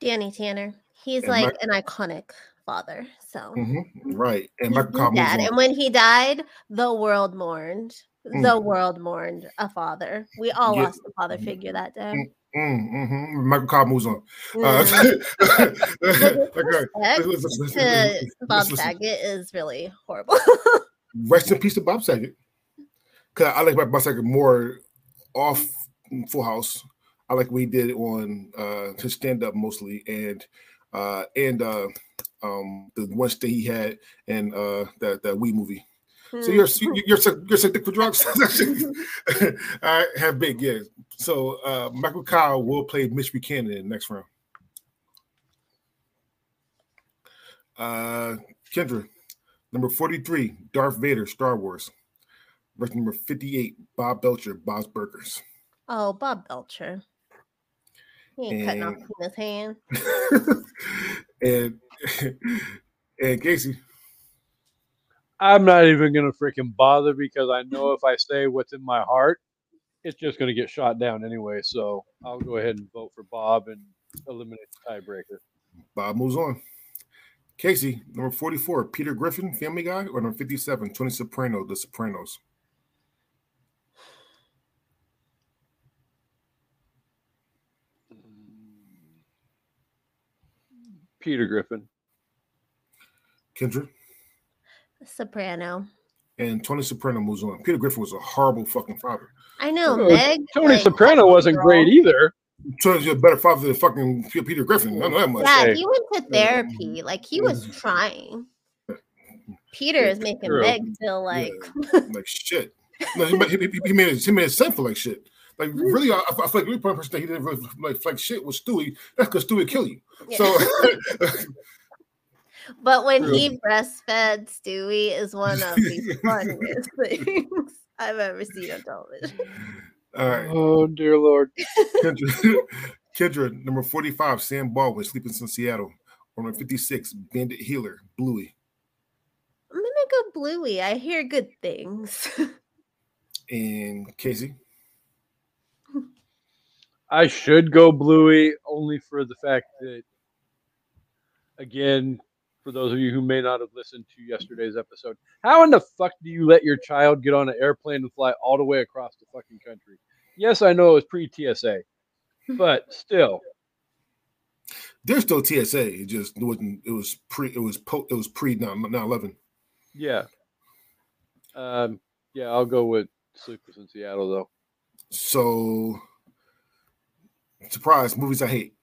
Danny Tanner. He's And like Mike- an iconic father. So Mhm, Right. And he's Michael the Kyle moves dad. And when he died, the world mourned. The Mm. world mourned a father. We all Yeah. lost a father figure that day. Mm, mhm. Michael Cobb moves on. Mm. Bob Saget is really horrible. Rest in peace to Bob Saget. Cause I like Bob Saget more off Full House. I like what he did on uh his stand up mostly, and uh and uh um the one stay he had in uh that that Wii movie. Hmm. So you're you're you're you're so thick for drugs. I have big yeah. So uh Michael Kyle will play Mitch Buchannon in the next round. Uh Kendra, number 43, Darth Vader, Star Wars. Verse number 58, Bob Belcher, Bob's Burgers. oh, Bob Belcher. He ain't cutting off his hand. and and Casey. I'm not even gonna freaking bother because I know if I say what's in my heart, it's just gonna get shot down anyway. So I'll go ahead and vote for Bob and eliminate the tiebreaker. Bob moves on. Casey, number 44, Peter Griffin, Family Guy, or number 57, Tony Soprano, The Sopranos. Peter Griffin. Kendra. Soprano. And Tony Soprano moves on. Peter Griffin was a horrible fucking father. I know Uh, Meg. Tony like, Soprano wasn't girl. great either. Tony's a better father than fucking Peter Griffin. I don't know that much. Yeah, Okay. he went to therapy. Like he was trying. Peter is making True. Meg feel like like shit. No, he, made- he, he, he made it, he made it sinful like shit. Like hmm. really, I, I feel like the only person that he didn't really like like shit was Stewie. That's because Stewie kill you. Yeah. So But when True. he breastfed Stewie is one of the funniest things I've ever seen on television. all right, Oh dear Lord. Kendra, Kendra, number forty-five, Sam Baldwin, sleeping in Seattle. Or number fifty-six, Bandit Heeler, Bluey, I'm gonna go Bluey. I hear good things. and Casey. I should go Bluey only for the fact that, again, for those of you who may not have listened to yesterday's episode, how in the fuck do you let your child get on an airplane and fly all the way across the fucking country? Yes, I know it was pre TSA, but still, There's still TSA. It just wasn't. It was pre. It was po. It was pre 9-11. yeah. Um, yeah, I'll go with Sleepless in Seattle though. So, surprise movies I hate: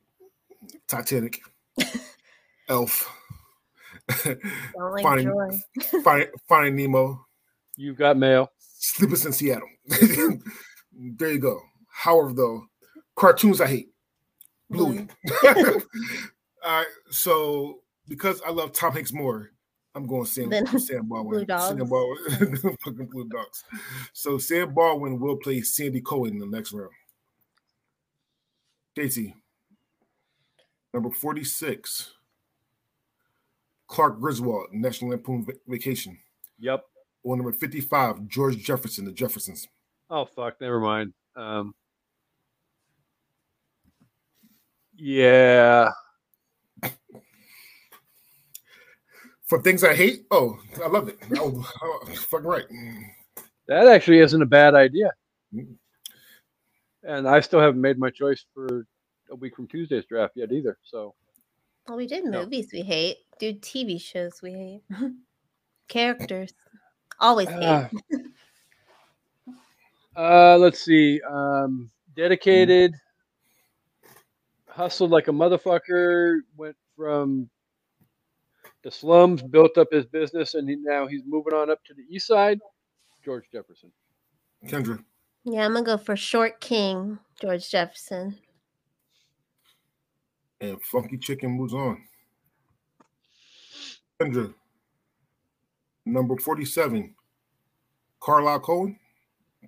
Titanic, Elf, Don't Finding- joy. Find, Finding Nemo, You've got mail. Sleepers in Seattle. there you go. However, though, cartoons I hate. Bluey. Mm-hmm. All right. So because I love Tom Hanks more, I'm going Sam Then Sam Baldwin. Blue Dogs. Sam Baldwin. fucking Blue Dogs. So Sam Baldwin will play Sandy Cohen in the next round. Casey. Number 46. Clark Griswold, National Lampoon Va- Vacation. Yep. Or number 55, George Jefferson, The Jeffersons. Oh fuck, never mind. Um, yeah, For things I hate, oh, I love it. Oh, oh, fucking right. that actually isn't a bad idea. Mm. And I still haven't made my choice for a week from Tuesday's draft yet either. So Well, we did No. movies we hate. Do TV shows we hate. Characters. Always hate. Ah. uh, let's see. Um, dedicated, hustled like a motherfucker. Went from the slums, built up his business, and he, now he's moving on up to the east side. George Jefferson. Kendra. Yeah, I'm gonna go for Short King, George Jefferson. And Funky Chicken moves on. Kendra. Number 47. Carlisle Cohen,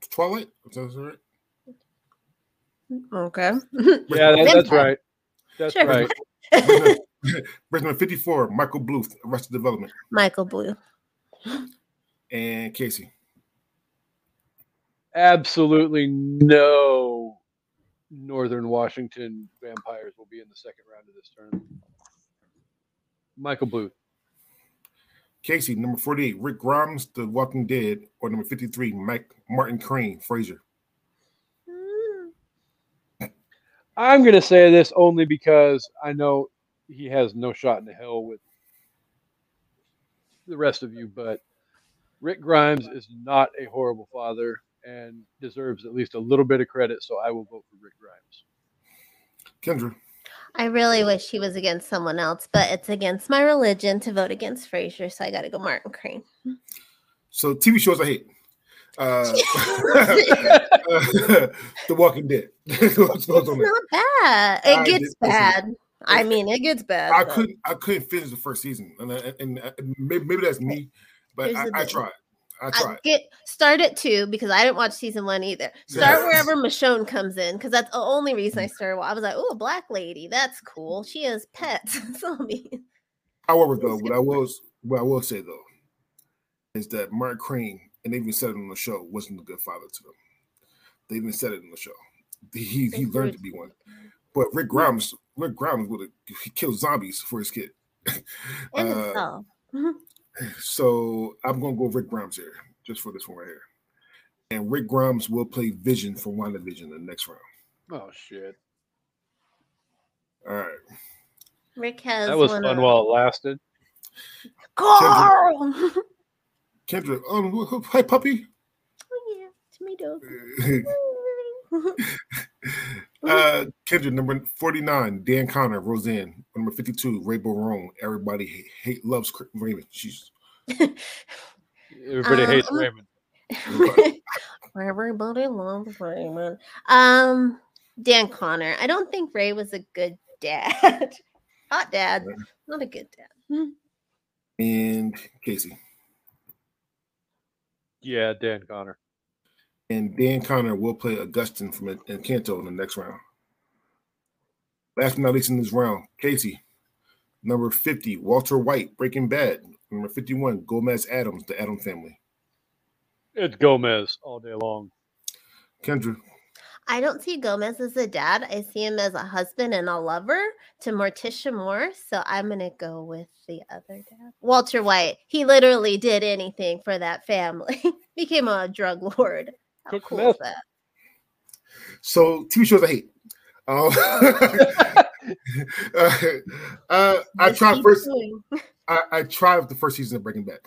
Twilight. Is that right? Okay. Yeah, that, that's right. That's Sure. right. Brisbane 54, Michael Bluth, Arrested Development, Michael Blue. and Casey. Absolutely no Northern Washington vampires will be in the second round of this tournament. Michael Bluth. Casey, number 48, Rick Grimes, The Walking Dead, or number 53, Mike Martin Crane, Frasier. I'm going to say this only because I know he has no shot in the hell with the rest of you, but Rick Grimes is not a horrible father and deserves at least a little bit of credit, so I will vote for Rick Grimes. Kendra, I really wish he was against someone else, but it's against my religion to vote against Frasier, so I got to go Martin Crane. so TV shows I hate. Uh, the Walking Dead. What's going on It's not bad. It I gets did- listen, bad. I mean, it gets bad. I but couldn't. I couldn't finish the first season, and, I- and, maybe, maybe that's me, but Here's I, the I tried. I get start at two because I didn't watch season one either. Start wherever Michonne comes in because that's the only reason I started. wa- I was like, "Oh, a black lady, that's cool. She has pets." Zombies. However, though, what I was, what I will say though, is that Mark Crane, and they even said it on the show, wasn't a good father to them. They even said it in the show. He he, he learned to be one. But Rick Grimes, Rick Grimes would have killed zombies for his kid. And Uh, himself. so I'm gonna go Rick Grimes here, just for this one right here. And Rick Grimes will play Vision for WandaVision in the next round. Oh shit. All right. Rick has That was fun of- while it lasted. Carl. Kendra, um, oh, hi puppy. oh yeah, tomato. uh, Kendra, number 49, Dan Conner, Roseanne. Number 52, Ray Barone. Everybody hate, hate loves Raymond. She's Everybody hates Um, Raymond. Everybody loves Raymond. Um, Dan Conner. I don't think Ray was a good dad. Hot dad, not a good dad. and Casey. Yeah, Dan Conner. And Dan Conner will play Augustine from Encanto in the next round. Last but not least in this round, Casey. Number 50, Walter White, Breaking Bad. Number 51, Gomez Addams, The Adam Family. It's Gomez all day long. Kendra, I don't see Gomez as a dad. I see him as a husband and a lover to Morticia Moore. So I'm gonna go with the other dad, Walter White. He literally did anything for that family. Became a drug lord. How Cook cool meth. is that? so TV shows I hate. Um, uh, uh, I tried first. going. I, I tried the first season of Breaking Bad.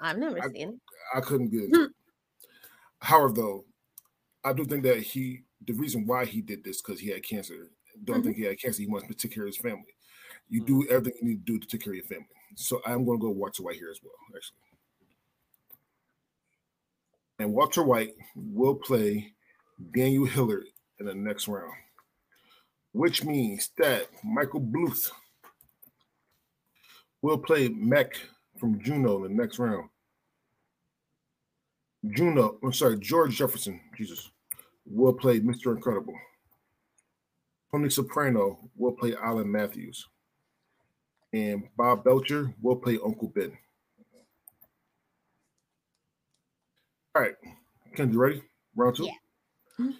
I've never I- seen. I couldn't get Hmm. it. However, though, I do think that he the reason why he did this because he had cancer. Don't Mhm. think he had cancer. He wants to take care of his family. You do everything you need to do to take care of your family. So I'm going to go Walter White here as well, actually. And Walter White will play Daniel Hillard in the next round, which means that Michael Bluth will play Mac from Juno in the next round. Juno, I'm sorry, George Jefferson, Jesus, will play Mr. Incredible. Tony Soprano will play Alan Matthews. And Bob Belcher will play Uncle Ben. All right, Ken, you ready? Round two. Yeah. Mhm.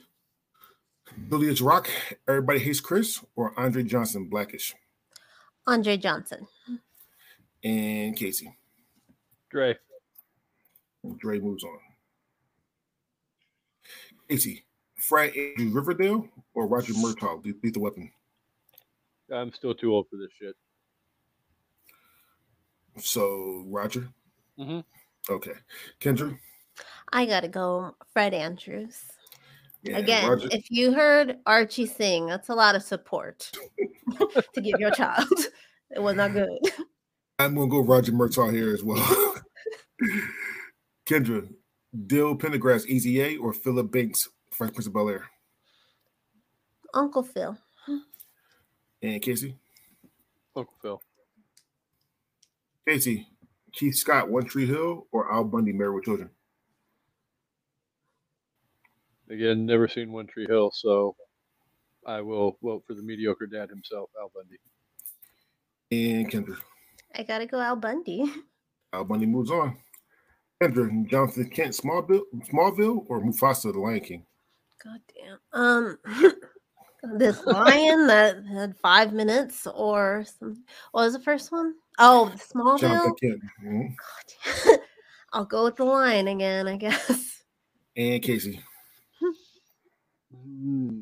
Billy H. Rock, Everybody Hates Chris, or Andre Johnson, Blackish, Andre Johnson. and Casey. Dre. And Dre moves on. Casey, Fred Andrew Riverdale or Roger Murtaugh, Le- Lethal Weapon. I'm still too old for this shit. So Roger. Mm-hmm. Okay, Kendra. I gotta go Fred Andrews. Yeah, Again, Roger. if you heard Archie sing, that's a lot of support to give your child. It was not good. I'm gonna go Roger Murtaugh here as well. Kendra, Dill Penderghast, Easy A, or Philip Banks, Fresh Prince of Bel Air, Uncle Phil. and Casey. Uncle Phil. Casey, Keith Scott, One Tree Hill, or Al Bundy, Married with Children. Again, never seen One Tree Hill, so I will vote for the mediocre dad himself, Al Bundy. And Kendra. I gotta go Al Bundy. Al Bundy moves on. Kendra, Jonathan Kent, Smallville, Smallville, or Mufasa, the Lion King? God damn. Um, this lion that had five minutes or some. What was the first one? Oh, Smallville. Jonathan Kent. Mhm. God, I'll go with the lion again, I guess. And Casey. Hmm.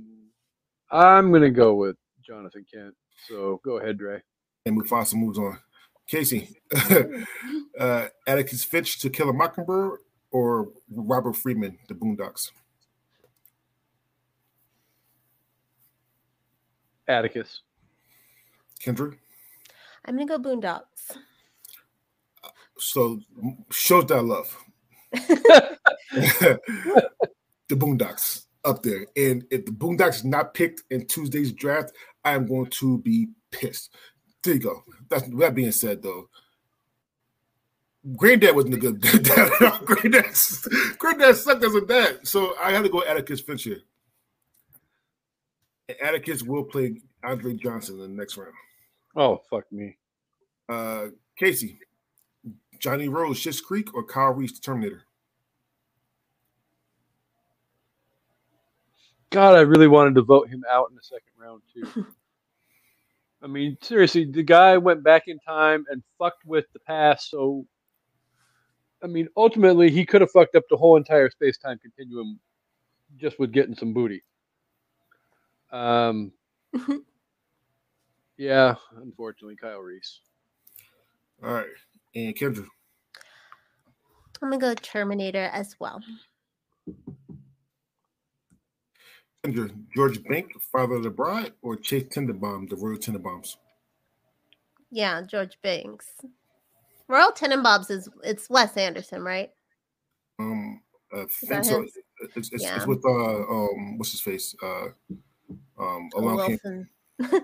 I'm gonna go with Jonathan Kent. So go ahead, Dre. And Mufasa moves on. Casey, uh, Atticus Finch to Kill a Mockingbird or Robert Freeman, The Boondocks? Atticus. Kendra? I'm gonna go Boondocks. So shows that love. the Boondocks up there. And if the Boondocks is not picked in Tuesday's draft, I am going to be pissed. There you go. That's that being said though. Granddad wasn't a good dad. Granddad, Granddad sucked as a dad. So I had to go Atticus Fincher. And Atticus will play Andre Johnson in the next round. Oh fuck me. Uh Casey, Johnny Rose, Schitt's Creek, or Kyle Reese, Terminator? God, I really wanted to vote him out in the second round too. I mean, seriously, the guy went back in time and fucked with the past. So, I mean, ultimately, he could have fucked up the whole entire space time continuum just with getting some booty. Um, yeah, unfortunately, Kyle Reese. All right. And Kendra. I'm gonna go Terminator as well. George Bank, Father of the Bride, or Chase Tenenbaum, the Royal Tenenbaums? Yeah, George Banks. Royal Tenenbaums is it's Wes Anderson, right? Um, I think so. It's, it's, Yeah. it's with uh um what's his face uh um A along came Wilson,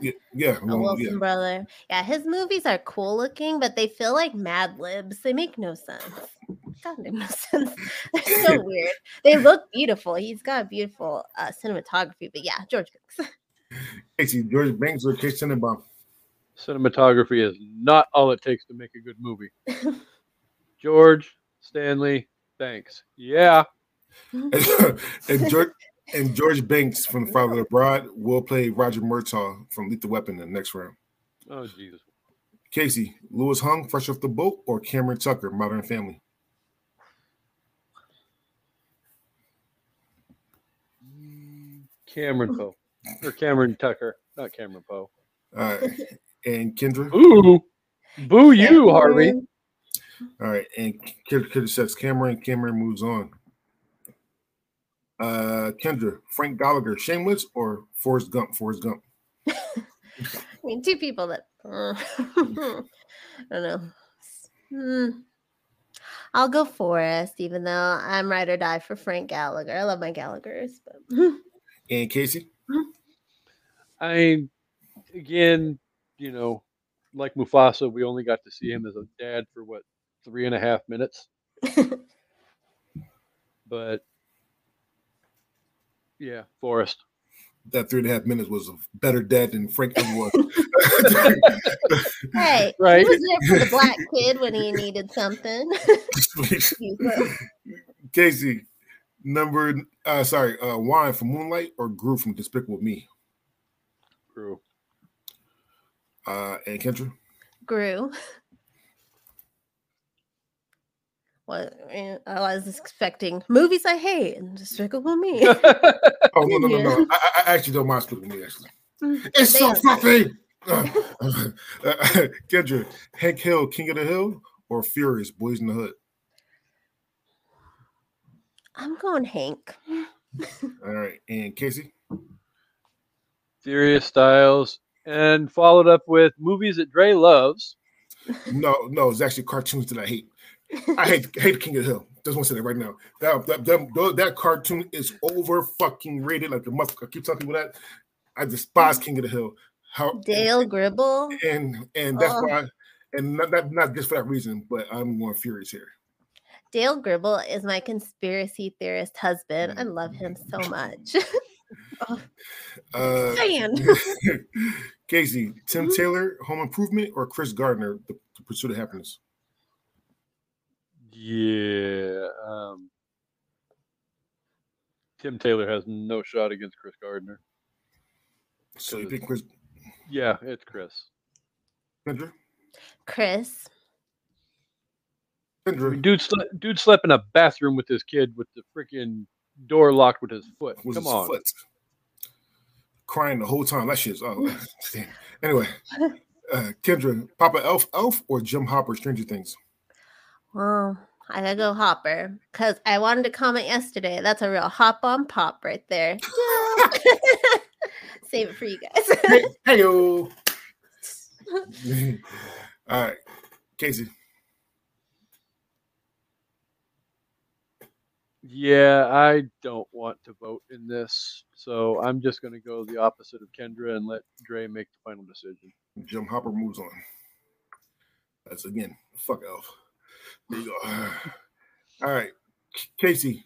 yeah yeah, a along, Wilson yeah. brother. Yeah, his movies are cool looking, but they feel like Mad Libs. They make no sense. God, they make no sense. They're so weird. They look beautiful. He's got beautiful uh, cinematography, but yeah, George Banks. Casey, George Banks or Chase Tenenbaum? Cinematography is not all it takes to make a good movie. George Stanley, thanks. Yeah, and George and George Banks from the Father of the Bride will play Roger Murtaugh from Lethal Weapon in the next round. oh Jesus. Casey, Lewis Huang, Fresh Off the Boat, or Cameron Tucker, Modern Family? Cameron Poe or Cameron Tucker, not Cameron Poe. All right. And Kendra? Ooh, boo you, Harvey. All right, and Kendra, Kendra says Cameron. Cameron moves on. Uh, Kendra, Frank Gallagher, Shameless, or Forrest Gump? Forrest Gump. I mean, two people that uh, I don't know. Hmm. I'll go Forrest, even though I'm ride or die for Frank Gallagher. I love my Gallaghers, but And Casey, I again, you know, like Mufasa, we only got to see him as a dad for what three and a half minutes. but yeah, Forrest. that three and a half minutes was a better dad than Frank ever was. hey, Right. he was there for the black kid when he needed something. Casey, number uh sorry, uh Juan from Moonlight or Gru from Despicable Me? True. Uh and Kendra. Grew. What eh, I was expecting movies I hate and Despicable Me. Oh no no no no! I, I actually don't mind Despicable Me actually. Mm, It's they so fluffy. Uh, Kendra, Hank Hill, King of the Hill, or Furious, Boyz n the Hood. I'm going Hank. All right, and Casey. Furious Styles, and followed up with movies that Dre loves. No, no, it's actually cartoons that I hate. I hate hate King of the Hill. Just want to say that right now. That that, that, that cartoon is over fucking rated. Like the mother, I keep telling people that. I despise King of the Hill. How Dale Gribble. and and that's Oh. why, and not, not not just for that reason, but I'm going Furious here. Dale Gribble is my conspiracy theorist husband. I love him so much. oh, Uh. Casey, Tim Mhm. Taylor, Home Improvement, or Chris Gardner, The, the Pursuit of Happyness? Yeah. Um, Tim Taylor has no shot against Chris Gardner. So you pick Chris Yeah, it's Chris. Kendra? Chris. I Kendra dude, sle- dude slept in a bathroom with his kid with the freaking door locked with his foot. was Come his on. foot. Crying the whole time. That shit's oh damn. Anyway, uh, Kendra, Papa Elf, Elf, or Jim Hopper, Stranger Things? Well, I gotta go Hopper because I wanted to comment yesterday. That's a real hop on pop right there. Save it for you guys. Hey yo. All right, Casey. Yeah, I don't want to vote in this, so I'm just going to go the opposite of Kendra and let Dre make the final decision. Jim Hopper moves on. That's again, fuck Elf. There you go. All right, Casey.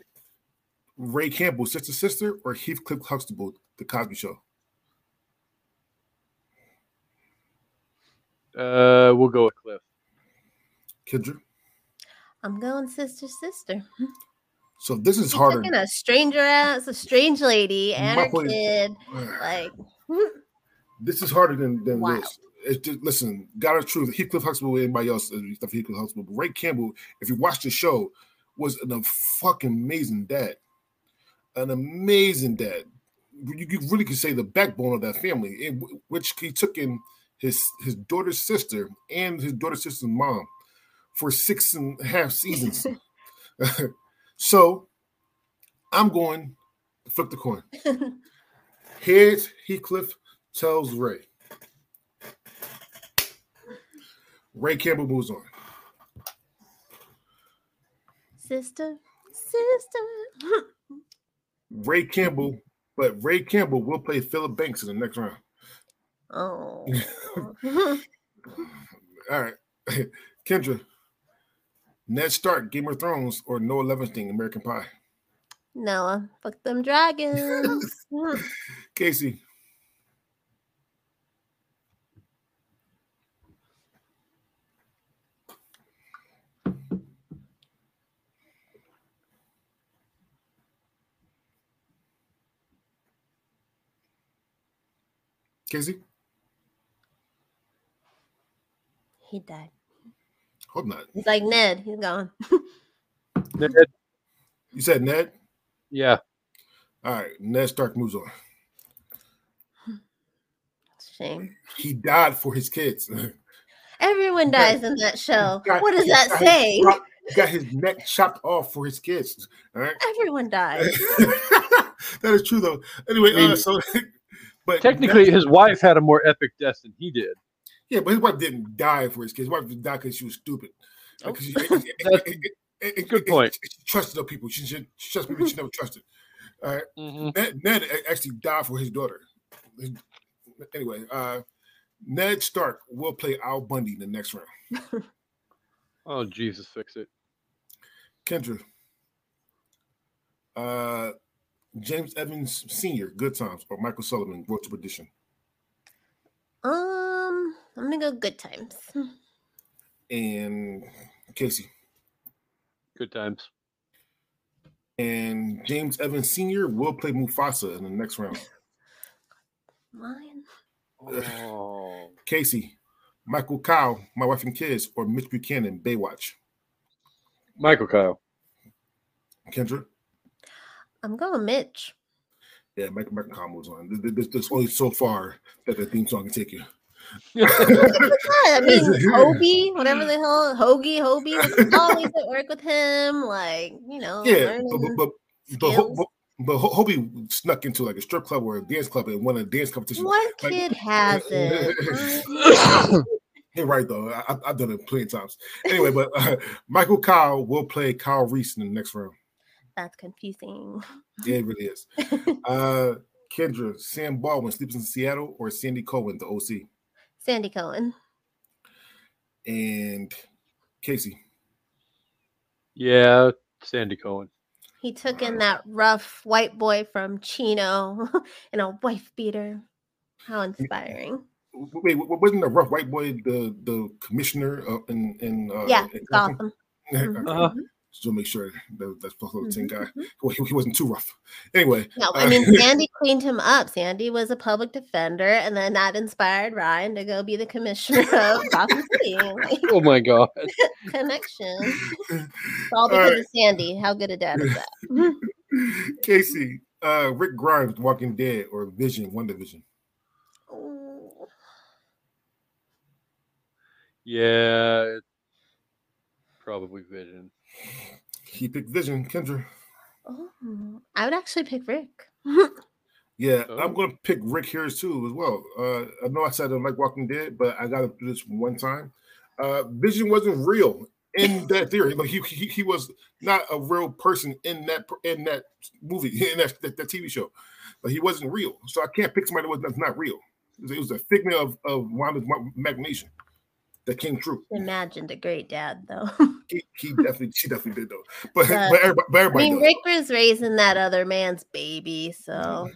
Ray Campbell, sister, sister, or Heathcliff Huxtable, The Cosby Show. Uh, we'll go with Cliff. Kendra. I'm going sister, sister. So this is She harder. taking a stranger ass, a strange lady, and My her point is- kid. Like, This is harder than than Wow. this. Just listen, God is truth. Heathcliff Huxtable, anybody else, stuff Heathcliff Huxtable. But Ray Campbell, if you watch the show, was an, a fucking amazing dad, an amazing dad. You, you really could say the backbone of that family, in which he took in his his daughter's sister and his daughter's sister's mom for six and a half seasons. so I'm going to flip the coin. Heads Heathcliff tells Ray. Ray Campbell moves on. sister, sister. Ray Campbell, but Ray Campbell will play Philip Banks in the next round. Oh. All right. Kendra, Ned Stark, Game of Thrones, or Noah Levenstein, American Pie. Noah, fuck them dragons. Casey, Casey, he died. hope not. He's like Ned. He's gone. Ned, You said Ned. yeah, All right, Ned Stark moves on. Shame. He died for his kids. Everyone dies in that show. got- What does he that got his say? chop- got his neck chopped off for his kids. All right. Everyone dies. that is true though. Anyway, uh, so but technically his wife had a more epic death than he did. yeah, but his wife didn't die for his kids. His wife did die because she was stupid. Oh. She- good point. She trusted other people. She should she trusted people she never trusted. All right. Mhm. Ned, Ned actually died for his daughter. Anyway, uh, Ned Stark will play Al Bundy in the next round. Oh Jesus, fix it. Kendra. Uh, James Evans Sr., Good Times, or Michael Sullivan, Road to Perdition. Um, I'm gonna go good times. And Casey. Good times. And James Evans Sr. will play Mufasa in the next round. Mine. Oh, Casey, Michael Kyle, My Wife and Kids, or Mitch Buchannon, Baywatch. Michael Kyle. Kendra. I'm going Mitch. Yeah, Michael Kyle moves on. There's, only so far that the theme song can take you. I mean Hobie, whatever the hell, Hoagie, Hobie always at work with him. Like, you know, Yeah, but but but, but, Ho- but, but Ho- Hobie snuck into like a strip club or a dance club and won a dance competition. what like- kid has it? You're right though. I, I- I've done it plenty of times. Anyway, but uh, Michael Kyle will play Kyle Reese in the next round. That's confusing. Yeah, it really is. uh, Kendra, Sam Baldwin sleeps in Seattle or Sandy Cohen, the OC, Sandy Cohen. and Casey. Yeah, Sandy Cohen. He took in that rough white boy from Chino in a wife beater. How inspiring. Wait, wasn't the rough white boy the the commissioner uh, in in uh, yeah, in Gotham. Mhm. Uh-huh. Just to make sure that that's supposed to be the same Mhm, guy. Well, he, he wasn't too rough. Anyway, No, uh, I mean Sandy cleaned him up. Sandy was a public defender, and then that inspired Ryan to go be the commissioner of Gotham City. Like, Oh my god. connection. It's all because right. of Sandy. How good a dad is that? Kasey, uh, Rick Grimes, Walking Dead, or Vision, WandaVision. Yeah, probably Vision. He picked Vision. Kendra. Oh, I would actually pick Rick. Yeah, Oh. I'm gonna pick Rick here too as well. Uh, I know I said I don't like Walking Dead, but I gotta do this one time. Uh, Vision wasn't real in that theory. Like he, he he was not a real person in that in that movie in that, that, that TV show. Like he wasn't real, so I can't pick somebody that was- that's not real. It was, it was a figment of of Wanda's imagination that came true. Imagined a great dad, though. He, he definitely she definitely did though. But but everybody, but I mean, does. Rick was raising that other man's baby, so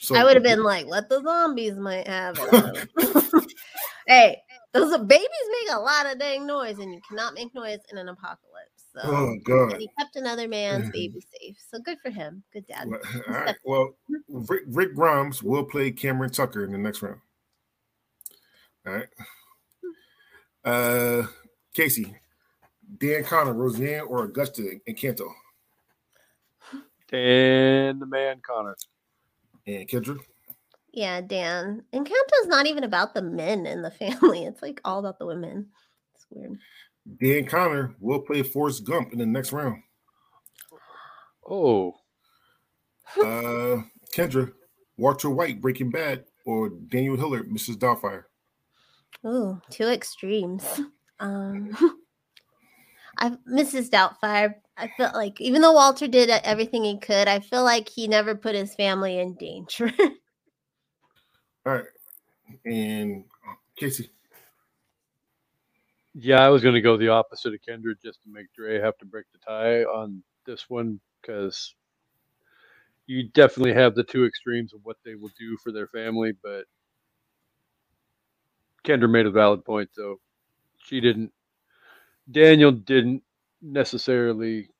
So I would have been like, "Let the zombies might have it." hey, those babies make a lot of dang noise, and you cannot make noise in an apocalypse. So, Oh God. and he kept another man's mm-hmm. baby safe. So good for him. Good dad. Well, All right. Well, Rick, Rick Grimes will play Cameron Tucker in the next round. All right. Uh, Kasey, Dan Conner, Roseanne, or Augusta and Canto, Dan the man Conner. and Kendra. Yeah, Dan. Encanto's not even about the men in the family. It's like all about the women. It's weird. Dan Conner will play Forrest Gump in the next round. Oh, Uh, Kendra, Walter White, Breaking Bad, or Daniel Hillard, Mrs. Doubtfire. Ooh, two extremes. Um, I Mrs. Doubtfire. I felt like even though Walter did everything he could, I feel like he never put his family in danger. All right. And Kasey. yeah. I was going to go the opposite of Kendra just to make Dre have to break the tie on this one because you definitely have the two extremes of what they will do for their family. But Kendra made a valid point, though. She didn't. Daniel didn't necessarily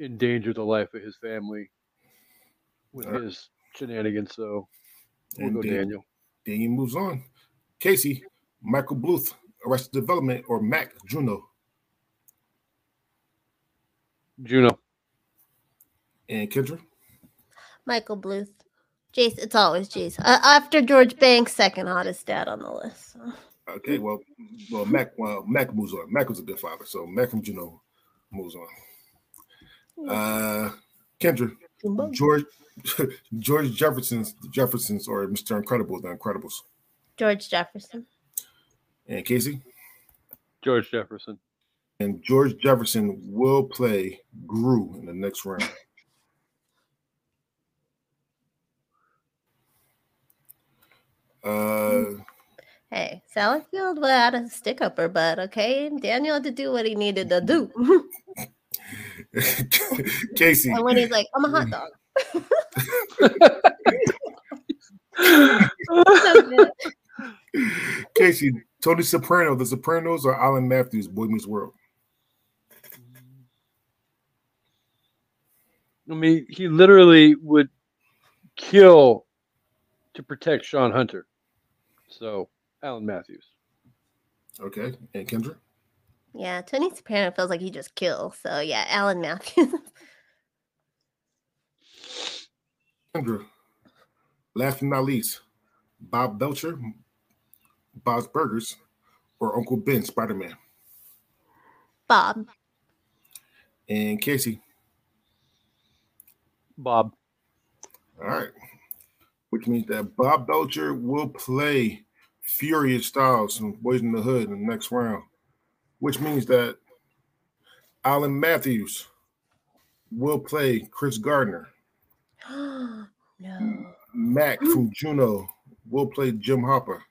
endanger the life of his family with Uh, his shenanigans. So we'll And go Dan- Daniel. Daniel moves on. Kasey, Michael Bluth, Arrested Development, or Mac Juno. Juno. And Kendra. Michael Bluth. Jace, it's always Jace. Uh, after George Banks, second hottest dad on the list. so. Okay, well, well, Mac, well, Mac moves on. Mac was a good father, so Mac from Juno moves on. Uh, Kendra, George, George Jefferson's Jeffersons, or Mr. Incredible, The Incredibles, George Jefferson. and Kasey, George Jefferson. and George Jefferson will play Gru in the next round. Uh, Hey, Sally Field had a stick up her butt, okay? Daniel had to do what he needed to do. Kasey, and when he's like, I'm a hot dog. So. Kasey, Tony Soprano, The Sopranos, or Alan Matthews, Boy Meets World. I mean, he literally would kill to protect Shawn Hunter. So, Alan Matthews. Okay, and Kendra. Yeah, Tony Soprano feels like he just kills. So yeah, Alan Matthews. Kendra. Last but not least, Bob Belcher, Bob's Burgers, or Uncle Ben, Spider Man. Bob. And Kasey. Bob. All right. Which means that Bob Belcher will play Furious Styles from Boyz n the Hood in the next round. Which means that Alan Matthews will play Chris Gardner. no. Mac from Juno will play Jim Hopper.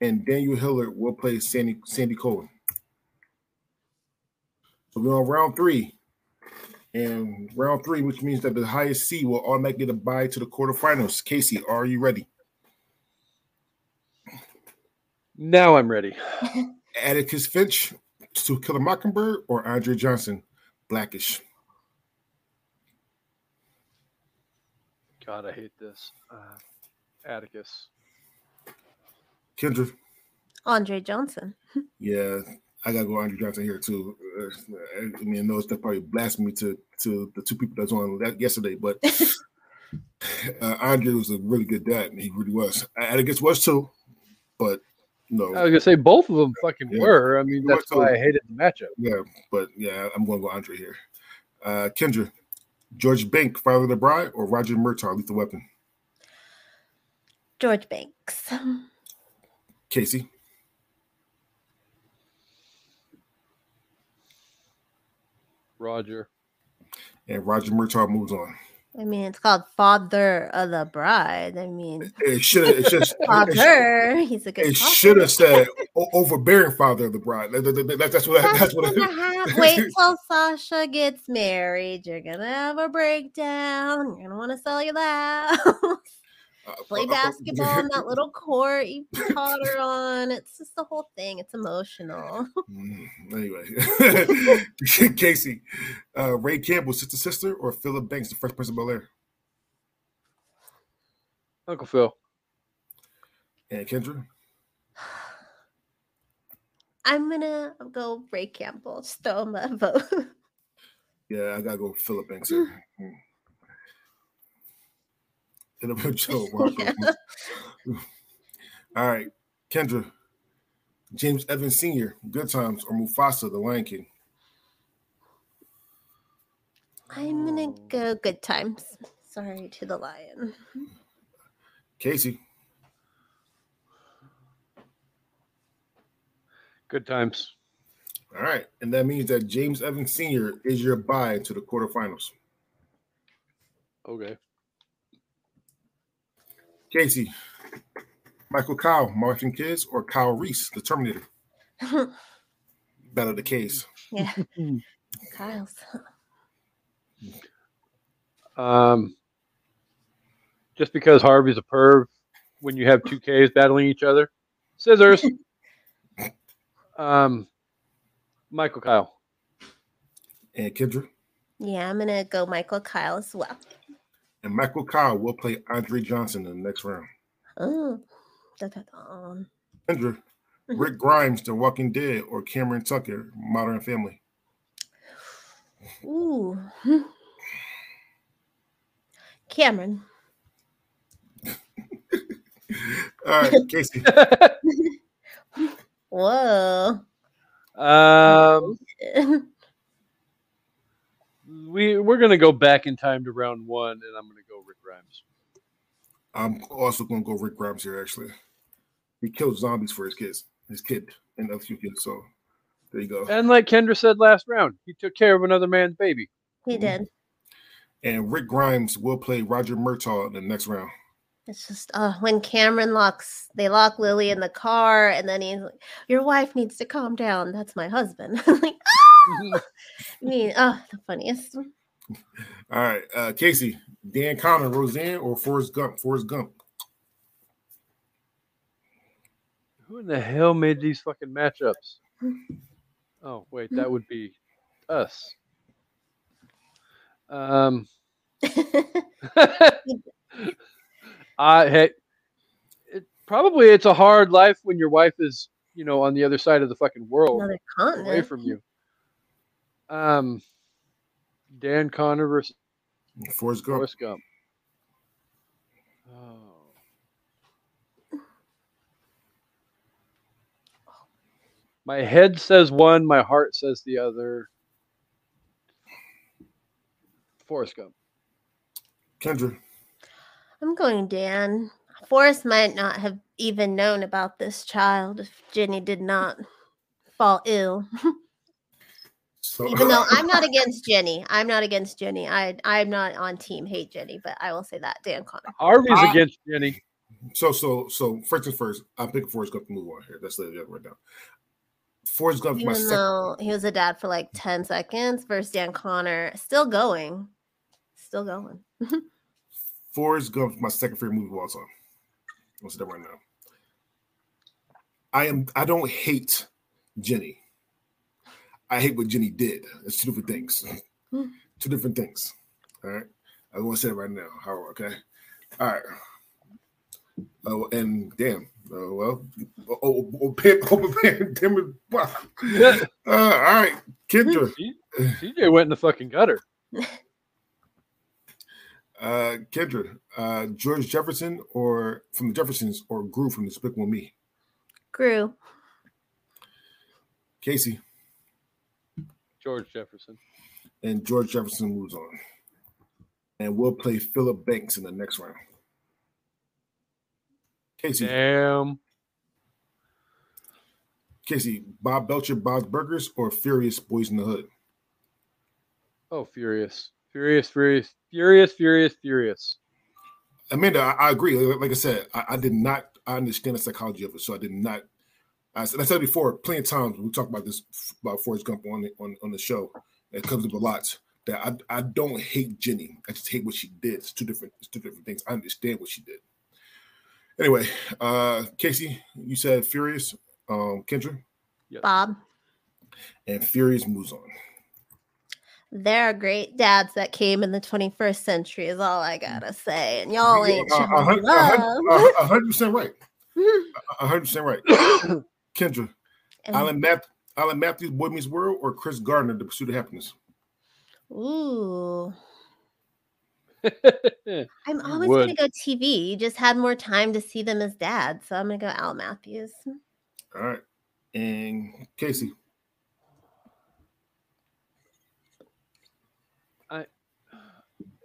And Daniel Hillard will play Sandy Sandy Cohen. So we're on round three. And round three, which means that the highest seed will automatically get a bye to the quarterfinals. Kasey, are you ready? Now I'm ready. Atticus Finch to Kill a Mockingbird or Andre Johnson, Blackish? God, I hate this. Uh, Atticus. Kendra? Andre Johnson. Yeah, I gotta go Andre Johnson here too. Uh, I mean, I know it's probably blasphemy to to the two people that's on that yesterday, but uh, Andre was a really good dad, and he really was. Atticus was too, but no. I was gonna say both of them fucking Yeah. were. I mean, He that's why. I hated the matchup. Yeah, but yeah, I'm going to go Andre here. Uh, Kendra, George Bank, Father of the Bride, or Roger Murtaugh, Lethal Weapon? George Banks. Kasey, Roger. and Roger Murtaugh moves on. I mean, it's called Father of the Bride. I mean, It should have. It's just. it, Father. He's a good. it should have said overbearing Father of the Bride. That- that- that- that's what. That's That's what. gonna Wait till Sasha gets married. You're gonna have a breakdown. You're gonna want to sell your house. Play basketball in that little court you taught her on. It's just the whole thing. It's emotional. Mm, Anyway, Kasey, uh, Ray Campbell, sister sister, or Philip Banks, the Fresh Prince of Bel Air, Uncle Phil. and Kendra. I'm gonna go Ray Campbell. Just throw him a vote. Yeah, I gotta go Philip Banks here. Get up, Joe. Rocco. All right, Kendra, James Evans Sr., Good Times, or Mufasa, The Lion King. I'm gonna go good times. Sorry to the lion. Kasey, Good times. all right, and that means that James Evans Sr. is your bye to the quarterfinals. Okay. Kasey, Michael Kyle, Martin Kids, or Kyle Reese, the Terminator. Battle of the Case. yeah. Kyle's. Um, just because Harvey's a perv, when you have two Ks battling each other, scissors. um, Michael Kyle. And Kendra. Yeah, I'm gonna go Michael Kyle as well. And Michael Kyle will play Andre Johnson in the next round. Oh. Da, da, da. Kendra, Mhm. Rick Grimes, The Walking Dead, or Cameron Tucker, Modern Family. Ooh. Cameron. All right, Kasey. Whoa. um, we we're gonna go back in time to round one, and I'm gonna go Rick Grimes. I'm also going to go Rick Grimes here. Actually, he killed zombies for his kids, his kid, and other few kids. So there you go. And like Kendra said last round, he took care of another man's baby. he did. And Rick Grimes will play Roger Murtaugh in the next round. It's just uh, when Cameron locks, they lock Lily in the car, and then he's like, "Your wife needs to calm down. That's my husband." Like, I mean, oh, the funniest. All right, uh, Kasey, Dan Conner, Roseanne, or Forrest Gump? Forrest Gump. Who in the hell made these fucking matchups? Oh wait, that would be us. Um, I hey, it, probably it's a hard life when your wife is you know on the other side of the fucking world, away from you. Um, Dan Conner versus Forrest Gump. Forrest Gump. Oh. My head says one, my heart says the other. Forrest Gump. Kendra. I'm going Dan. Forrest might not have even known about this child if Jenny did not fall ill. So, Even though I'm not against Jenny, I'm not against Jenny. I I'm not on team hate Jenny, but I will say that Dan Conner. Harvey's Ah. against Jenny. so so so first and first, I'm picking Forrest Gump to move on here. That's the other right now. Forrest Gump. My Even second. though he was a dad for like 10 seconds versus Dan Conner, still going. Still going. Forrest Gump. My second favorite movie of all time. I'll say that right now. I am. I don't hate Jenny. I hate what Jenny did. It's two different things. two different things. All right. I want to say it right now. How? Okay. All right. Oh, and damn. Uh, well, oh, oh, oh, Pip, oh, Pip, damn it. Wow. Uh, all right, Kendra. C- CJ went in the fucking gutter. Uh, Kendra, uh, George Jefferson or from the Jeffersons or Gru from Despicable Me? Gru. Kasey George Jefferson. and George Jefferson moves on. And we'll play Philip Banks in the next round. Kasey, Damn. Kasey, Bob Belcher, Bob's Burgers, or Furious Boyz n the Hood? Oh, furious. Furious, furious, furious, furious, furious. Amanda, I, I agree. Like, like I said, I, I did not I understand the psychology of it, so I did not. I said I said before, plenty of times we talk about this about Forrest Gump on the, on on the show. It comes up a lot that I I don't hate Jenny. I just hate what she did. It's two different it's two different things. I understand what she did. Anyway, uh Kasey, you said Furious, um, Kendra, Bob. and Furious moves on. There are great dads that came in the 21st century, is all I gotta say. And y'all ain't Uh, a showing hun- a love. hun- a hundred percent right. A hundred percent right. Kendra, And- Alan Math- Alan Matthews, Boy Meets World, or Chris Gardner, The Pursuit of Happyness. Ooh. I'm always gonna go TV. You just had more time to see them as dads, so I'm gonna go Al Matthews. All right. And Kasey.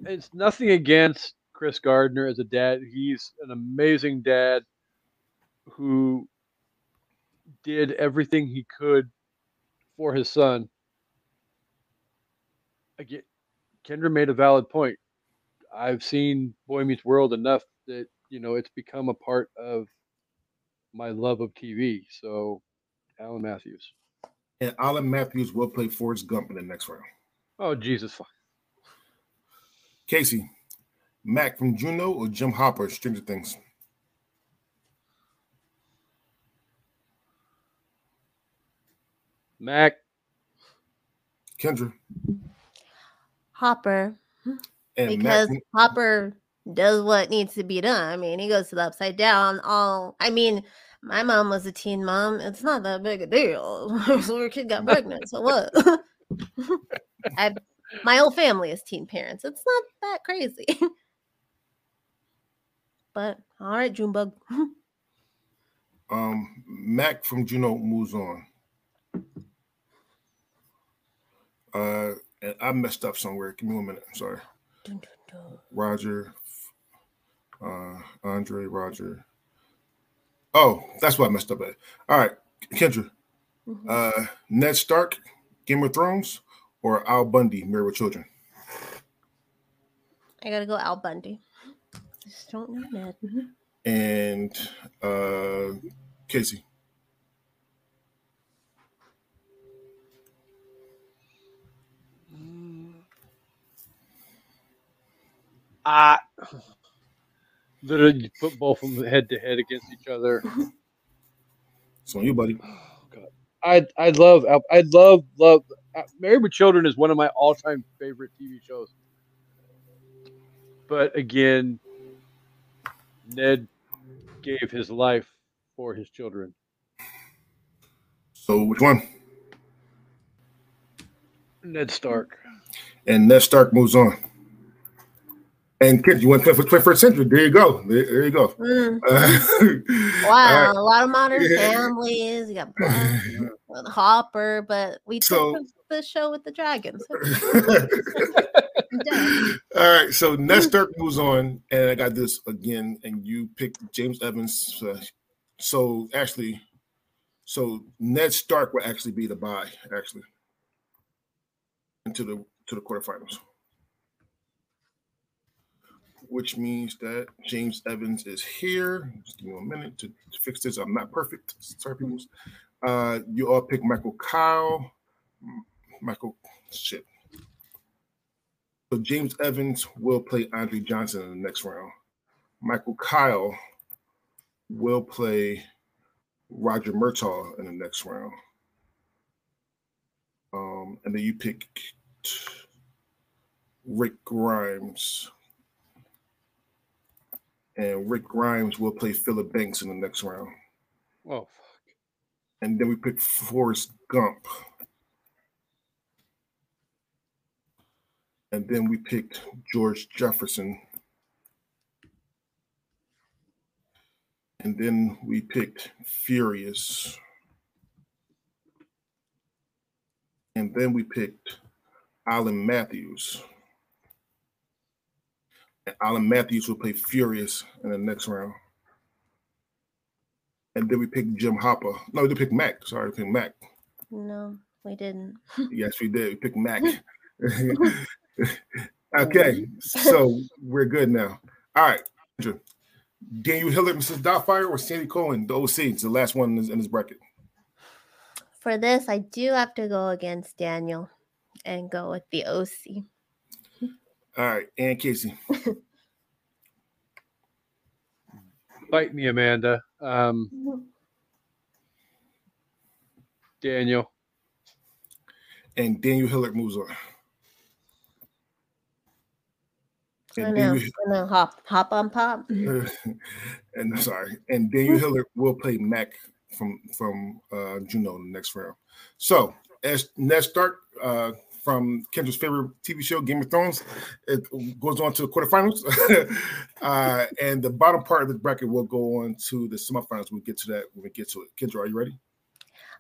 it's nothing against Chris Gardner as a dad. He's an amazing dad who did everything he could for his son. Again, Kendra made a valid point. I've seen Boy Meets World enough that you know it's become a part of my love of TV. So, Alan Matthews. And Alan Matthews will play Forrest Gump in the next round. Oh Jesus! Kasey, Mac from Juno or Jim Hopper, Stranger Things? Mac. Kendra. Hopper, And because Mac, Hopper does what needs to be done. I mean, he goes to the upside down. All I mean, my mom was a teen mom. It's not that big a deal. so her kid got pregnant. So what? I, my whole family is teen parents. It's not that crazy. but all right, Junebug. um, Mac from Juno moves on. Uh, I messed up somewhere. Give me one minute. I'm sorry. Dun, dun, dun. Roger, uh, Andre, Roger. Oh, that's what I messed up at. All right, Kendra, Mhm. uh, Ned Stark, Game of Thrones, or Al Bundy, Married with Children. I gotta go Al Bundy. I Just don't know Ned. And uh, Kasey. I literally put both of them head to head against each other. So on you, buddy. Oh God, I I love I love love. uh, Married with Children is one of my all time favorite TV shows. But again, Ned gave his life for his children. So which one? Ned Stark. And Ned Stark moves on. And Kid, you went for 21st century. There you go. There, there you go. Mm, Uh, wow, all a lot of modern Yeah. families. You got Hopper, but we took So- the, the show with the dragons. right. I'm done. All right, so Ned Stark moves on, and I got this again, and you picked James Evans. Uh, so actually, so Ned Stark will actually be the buy, actually, into the to the quarterfinals, which means that James Evans is here. Just give me a minute to, to fix this. I'm not perfect. Sorry, people. Uh, you all pick Michael Kyle. Michael, shit. So James Evans will play Andre Johnson in the next round. Michael Kyle will play Roger Murtaugh in the next round. Um, and then you pick Rick Grimes. And Rick Grimes will play Philip Banks in the next round. Oh, fuck. And then we pick Forrest Gump. And then we picked George Jefferson. And then we picked Furious. And then we picked Alan Matthews. And Alan Matthews will play Furious in the next round. And then we picked Jim Hopper. No, we did pick Mac. Sorry, we picked Mac. No, we didn't. Yes, we did. We picked Mac. okay, so we're good now. All right. Daniel Hillard, Mrs. Doubtfire, or Sandy Cohen, the OC. It's the last one in in this bracket. For this, I do have to go against Daniel and go with the OC. All right, and Kasey. Bite me, Amanda. Um, Daniel. And Daniel Hillard moves on. I And know. Daniel, I know. Hop, hop on pop. and sorry, and Daniel Hillard will play Mac from from uh, Juno in the next round. So as let's start uh, from Kendra's favorite TV show, Game of Thrones. It goes on to the quarterfinals, uh, and the bottom part of the bracket will go on to the semifinals. We'll get to that when we get to it. Kendra, are you ready?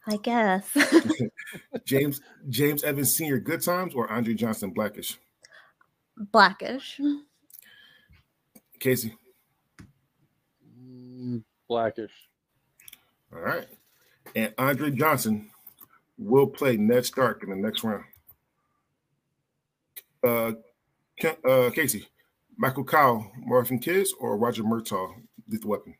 I guess. James James Evans Senior, Good Times, or Andre Johnson, Blackish? Blackish. Kasey. Mm, Blackish. All right. And Andre Johnson will play Ned Stark in the next round. Uh, Ken, uh Kasey, Michael Kyle, Marvin Kids, or Roger Murtaugh, Lethal Weapon?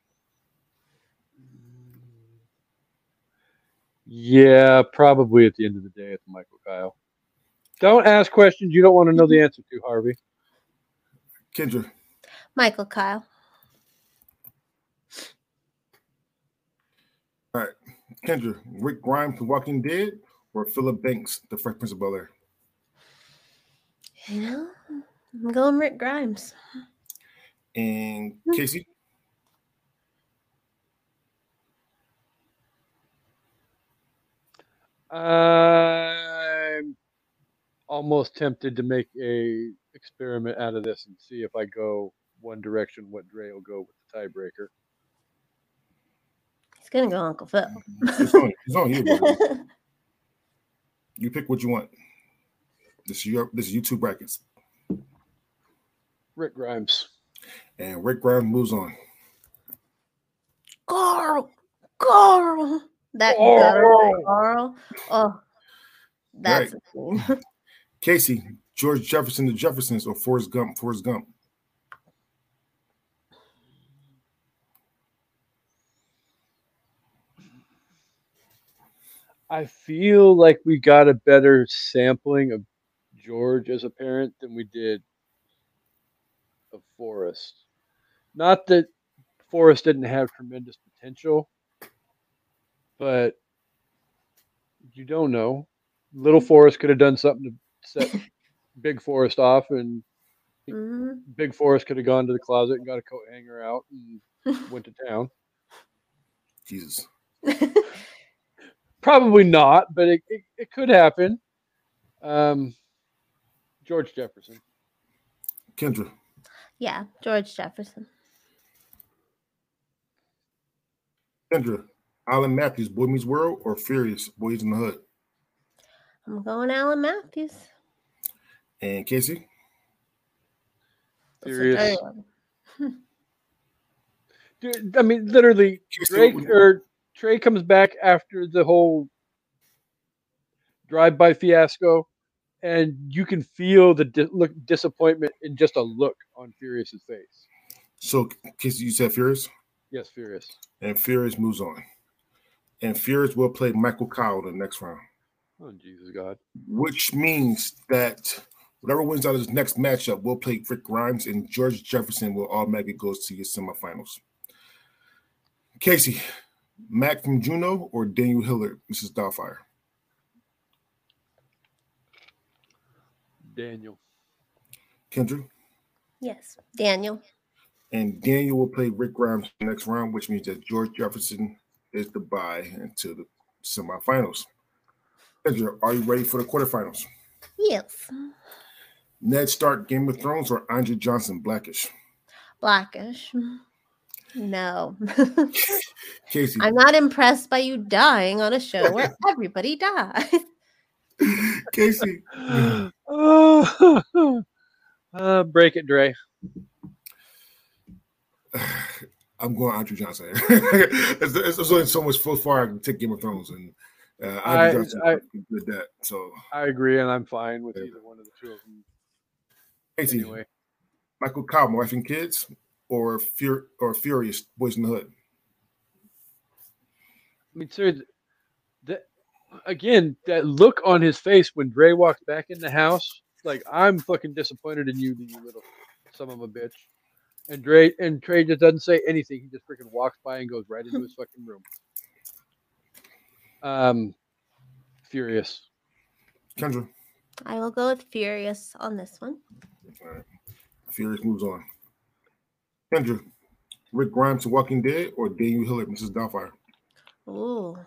Yeah, probably at the end of the day, it's Michael Kyle. Don't ask questions you don't want to know the answer to, Harvey. Kendra, Michael Kyle. All right. Kendra, Rick Grimes, The Walking Dead, or Philip Banks, The Fresh Prince of Bel Air? You know, I'm going Rick Grimes. And hmm. Kasey, I'm almost tempted to make a experiment out of this and see if I go one direction, what Dre will go with the tiebreaker. He's gonna go Uncle Phil. it's on, it's on you. You pick what you want. This is your this is YouTube brackets. Rick Grimes. And Rick Grimes moves on. Carl, Carl, that Carl. guttural Carl. Oh, that's Right. a. Kasey, George Jefferson, the Jeffersons, or Forrest Gump, Forrest Gump. I feel like we got a better sampling of George as a parent than we did of Forrest. Not that Forrest didn't have tremendous potential, but you don't know. Little Forrest could have done something to set Big Forrest off, and Mhm. Big Forrest could have gone to the closet and got a coat hanger out and went to town. Jesus. Probably not, but it, it, it could happen. Um, George Jefferson. Kendra, yeah, George Jefferson. Kendra, Alan Matthews, Boy Meets World, or Furious, Boyz n the Hood. I'm going Alan Matthews. And Kasey, That's Furious. Dude, I mean, literally, Drake or Tre comes back after the whole drive-by fiasco, and you can feel the di- look disappointment in just a look on Furious's face. so Kasey, you said Furious, Yes, Furious. and Furious moves on. and Furious will play Michael Kyle the next round. Oh Jesus God! Which means that whatever wins out of this next matchup will play Rick Grimes, and George Jefferson will automatically go to your semifinals. Kasey, Mac from Juno or Daniel Hillard, Mrs. Doubtfire? Daniel. Kendra? Yes, Daniel. And Daniel will play Rick Grimes next round, which means that George Jefferson is the bye into the semifinals. Kendra, are you ready for the quarterfinals? Yes. Ned Stark, Game of Thrones, or Andre Johnson, Blackish? Blackish. No. Kasey. I'm not impressed by you dying on a show where everybody dies. Kasey. uh, break it, Dre. I'm going Andre Johnson. it's, it's, there's only so much so far I can take Game of Thrones, and uh, Andre I- Johnson I- did that. So, I agree, and I'm fine with either one of the two of them. Kasey, Anyway, Michael Cobb, Wife and Kids, or Fur- or Furious Boyz n the Hood. I mean, sir, th- that again, that look on his face when Dre walks back in the house, like I'm fucking disappointed in you, you little son of a bitch. And Dre and Tre just doesn't say anything. He just freaking walks by and goes right into his fucking room. Um, furious. Kendra, I will go with Furious on this one. All right. Furious moves on. Kendra, Rick Grimes to Walking Dead, or Daniel Hillard, Mrs. Doubtfire. Ooh.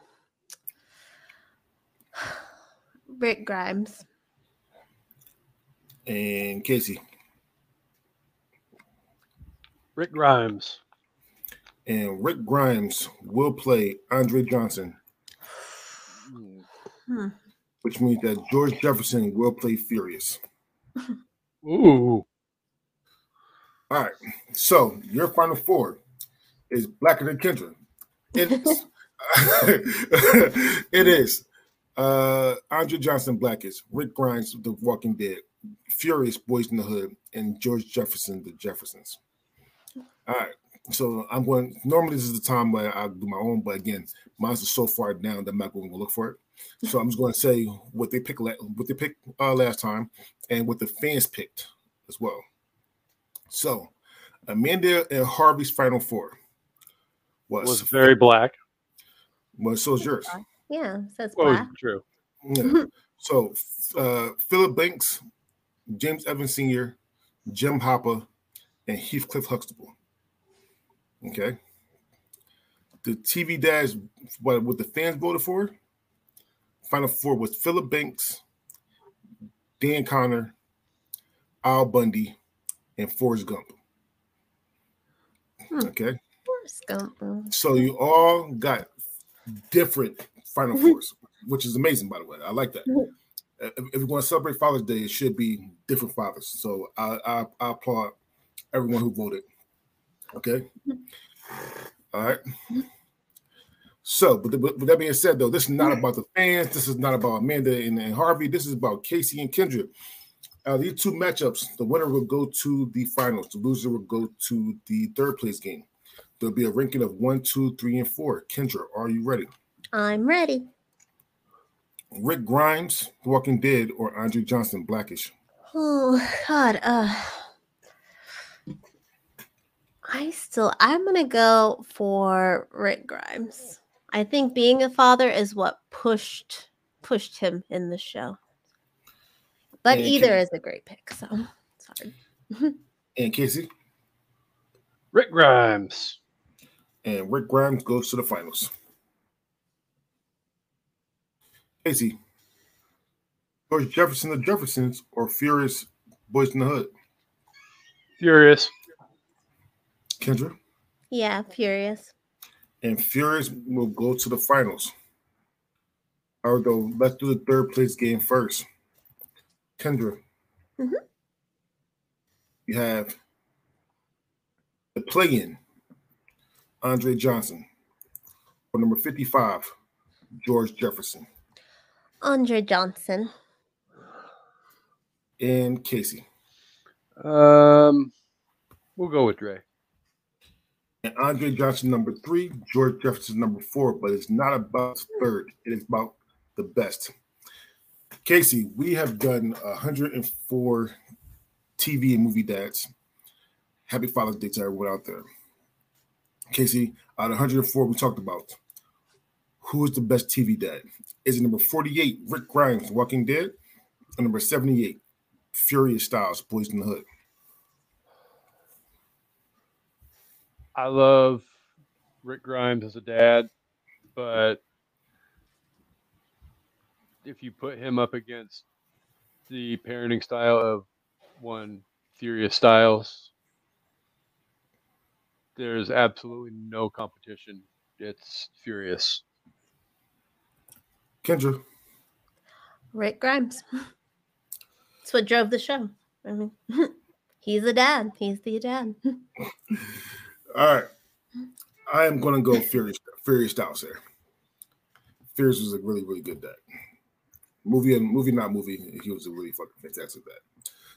Rick Grimes. And Kasey, Rick Grimes. and Rick Grimes will play Andre Johnson, Hmm. Hmm. which means that George Jefferson will play Furious. Ooh. All right. So your final four is Blacker than Kendra. It's it is uh Andre Johnson Blackest, Rick Grimes, The Walking Dead, Furious Boyz n the Hood, and George Jefferson, The Jeffersons. All right. So I'm going normally this is the time where I do my own, but again, mine's is so far down that I'm not going to look for it. So I'm just going to say what they picked what they picked uh, last time and what the fans picked as well. So Amanda and Harvey's final four was, Was very black. well, so is yours. Yeah, says Well, black. true. Yeah. so uh, Philip Banks, James Evans Sr., Jim Hopper, and Heathcliff Huxtable. Okay. The TV dads, what, what the fans voted for, final four was Philip Banks, Dan Conner, Al Bundy, and Forrest Gump. Hmm. Okay. Forrest Gump. So you all got different Final Fours, which is amazing, by the way. I like that. Mhm. If, if you want to celebrate Father's Day, it should be different fathers. So I, I, I applaud everyone who voted. Okay. All right. So, but, but with that being said, though, this is not about the fans. This is not about Amanda and, and Harvey. This is about Kasey and Kendra. Uh, these two matchups, the winner will go to the finals. The loser will go to the third place game. There'll be a ranking of one, two, three, and four. Kendra, are you ready? I'm ready. Rick Grimes, The Walking Dead, or Andre Johnson, Blackish? Oh God. Uh I still I'm gonna go for Rick Grimes. I think being a father is what pushed pushed him in the show. But And either can- is a great pick, so sorry. And Kasey? Rick Grimes. And Rick Grimes goes to the finals. Kasey, George Jefferson, the Jeffersons, or Furious Boyz n the Hood? Furious. Kendra? Yeah, furious. and Furious will go to the finals. Although, let's do the third place game first. Kendra, Mhm. you have the play-in, Andre Johnson, or number fifty-five, George Jefferson, Andre Johnson. and Kasey. Um, we'll go with Dre. and Andre Johnson number three, George Jefferson number four. But it's not about third; it is about the best. Kasey, we have done 104 TV and movie dads. Happy Father's Day to everyone out there. Kasey, out of 104 we talked about, who is the best TV dad? Is number 48, Rick Grimes, Walking Dead, or number 78, Furious Styles, Boyz n the Hood? I love Rick Grimes as a dad, but if you put him up against the parenting style of one Furious Styles, there's absolutely no competition. It's Furious. Kendra. Rick Grimes. That's what drove the show. I mean, he's a dad. He's the dad. All right. I am going to go Furious, Furious Styles here. Furious was a really, really good dad. Movie and movie, not movie. He was a really fucking fantastic dad.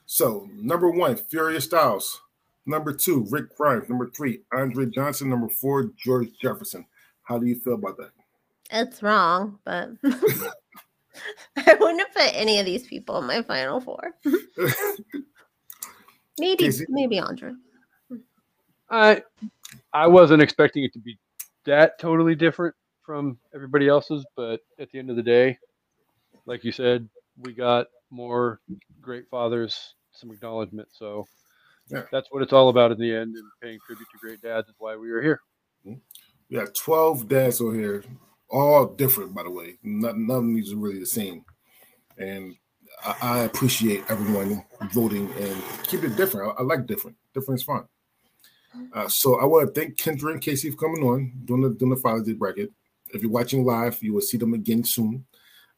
So, number one, Furious Styles. Number two, Rick Grimes. Number three, Andre Johnson. Number four, George Jefferson. How do you feel about that? It's wrong, but I wouldn't have put any of these people in my final four. maybe, Kasey? maybe Andre. I I wasn't expecting it to be that totally different from everybody else's, but at the end of the day, like you said, we got more great fathers, some acknowledgement. So Yeah. that's what it's all about in the end, and paying tribute to great dads is why we are here. We have 12 dads on here, all different, by the way. None, none of these are really the same. And I, I appreciate everyone voting and keep it different. I, I like different. Different is fun. Uh, so I want to thank Kendra and Kasey for coming on doing the doing the Father's Day bracket. If you're watching live, you will see them again soon,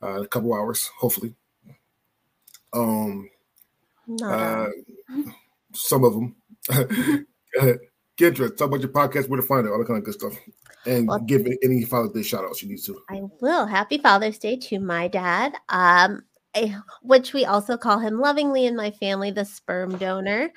uh, in a couple hours, hopefully. Um, uh, some of them. Kendra, talk about your podcast, where to find it, all that kind of good stuff, and Well- give any Father's Day shout outs you need to. I will. Happy Father's Day to my dad, um, eh, which we also call him lovingly in my family, the sperm donor.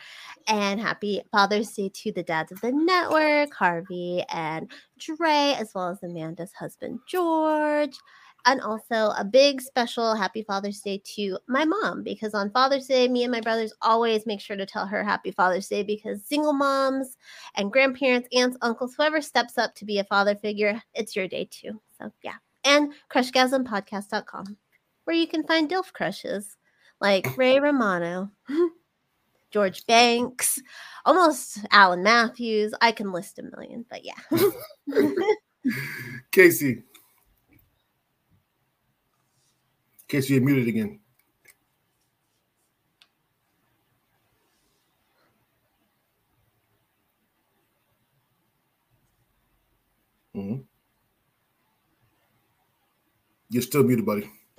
And happy Father's Day to the dads of the network, Harvey and Dre, as well as Amanda's husband, George. And also a big special happy Father's Day to my mom, because on Father's Day, me and my brothers always make sure to tell her happy Father's Day because single moms and grandparents, aunts, uncles, whoever steps up to be a father figure, it's your day too. So yeah. And crushgasmpodcast.com, where you can find DILF crushes like Ray Romano, George Banks, almost Alan Matthews. I can list a million, but yeah. Kasey. Kasey, you're muted again. Mhm. You're still muted, buddy.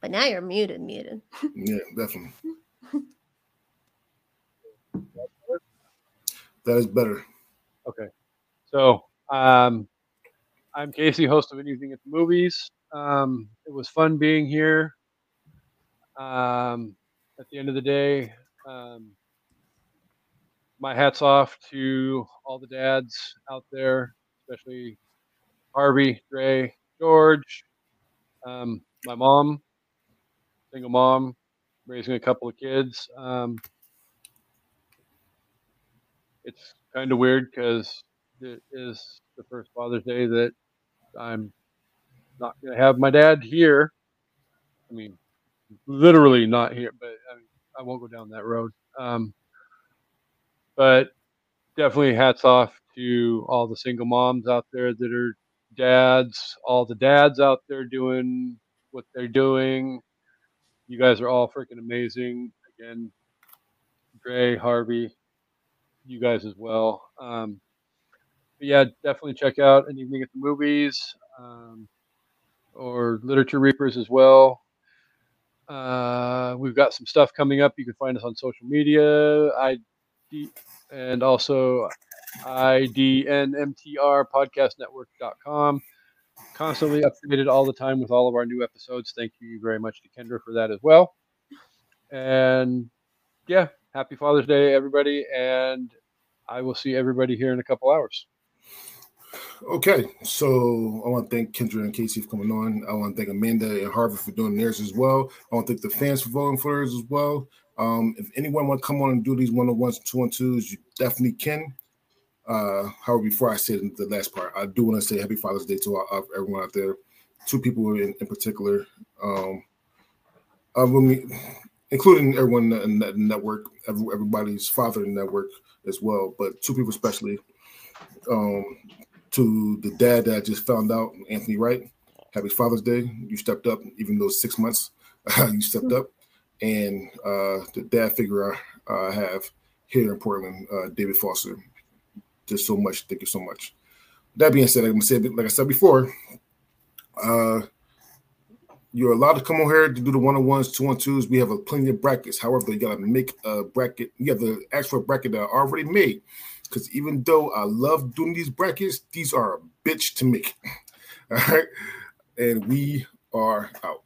but now you're muted, muted. Yeah, definitely. That is better. Okay. So um, I'm Kasey, host of An Evening at the Movies. Um, it was fun being here. Um, at the end of the day, um, my hat's off to all the dads out there, especially Harvey, Dre, George, um, my mom, single mom, raising a couple of kids. Um, it's kind of weird because it is the first Father's Day that I'm not going to have my dad here. I mean, literally not here, but I, I won't go down that road. Um, but definitely hats off to all the single moms out there that are dads, all the dads out there doing what they're doing. You guys are all freaking amazing. Again, Dre, Harvey, you guys as well. Um, but yeah, definitely check out an evening at the movies um, or Literature Reapers as well. Uh, we've got some stuff coming up. You can find us on social media, ID, and also IDNMTR Podcast Network.com. Constantly updated all the time with all of our new episodes. Thank you very much to Kendra for that as well. And yeah, happy Father's Day, everybody, and I will see everybody here in a couple hours. Okay, so I want to thank Kendra and Kasey for coming on. I want to thank Amanda and Harvey for doing theirs as well. I want to thank the fans for voting for theirs as well. Um, if anyone want to come on and do these one on ones, two on twos, you definitely can. Uh, however, before I say the last part, I do want to say Happy Father's Day to all, everyone out there. Two people in, in particular, um, uh, including everyone in the network, everybody's father in the network as well, but two people especially. Um, to the dad that I just found out, Anthony Wright. Happy Father's Day. You stepped up, even though six months, you stepped up. And uh, the dad figure I uh, have here in Portland, uh, David Foster. Just so much. Thank you so much. That being said, like I said, like I said before, uh, you're allowed to come on here to do the one on ones, two on twos. We have a plenty of brackets. However, you gotta make a bracket. You have the actual bracket that I already made because even though I love doing these brackets, these are a bitch to make. All right. And we are out.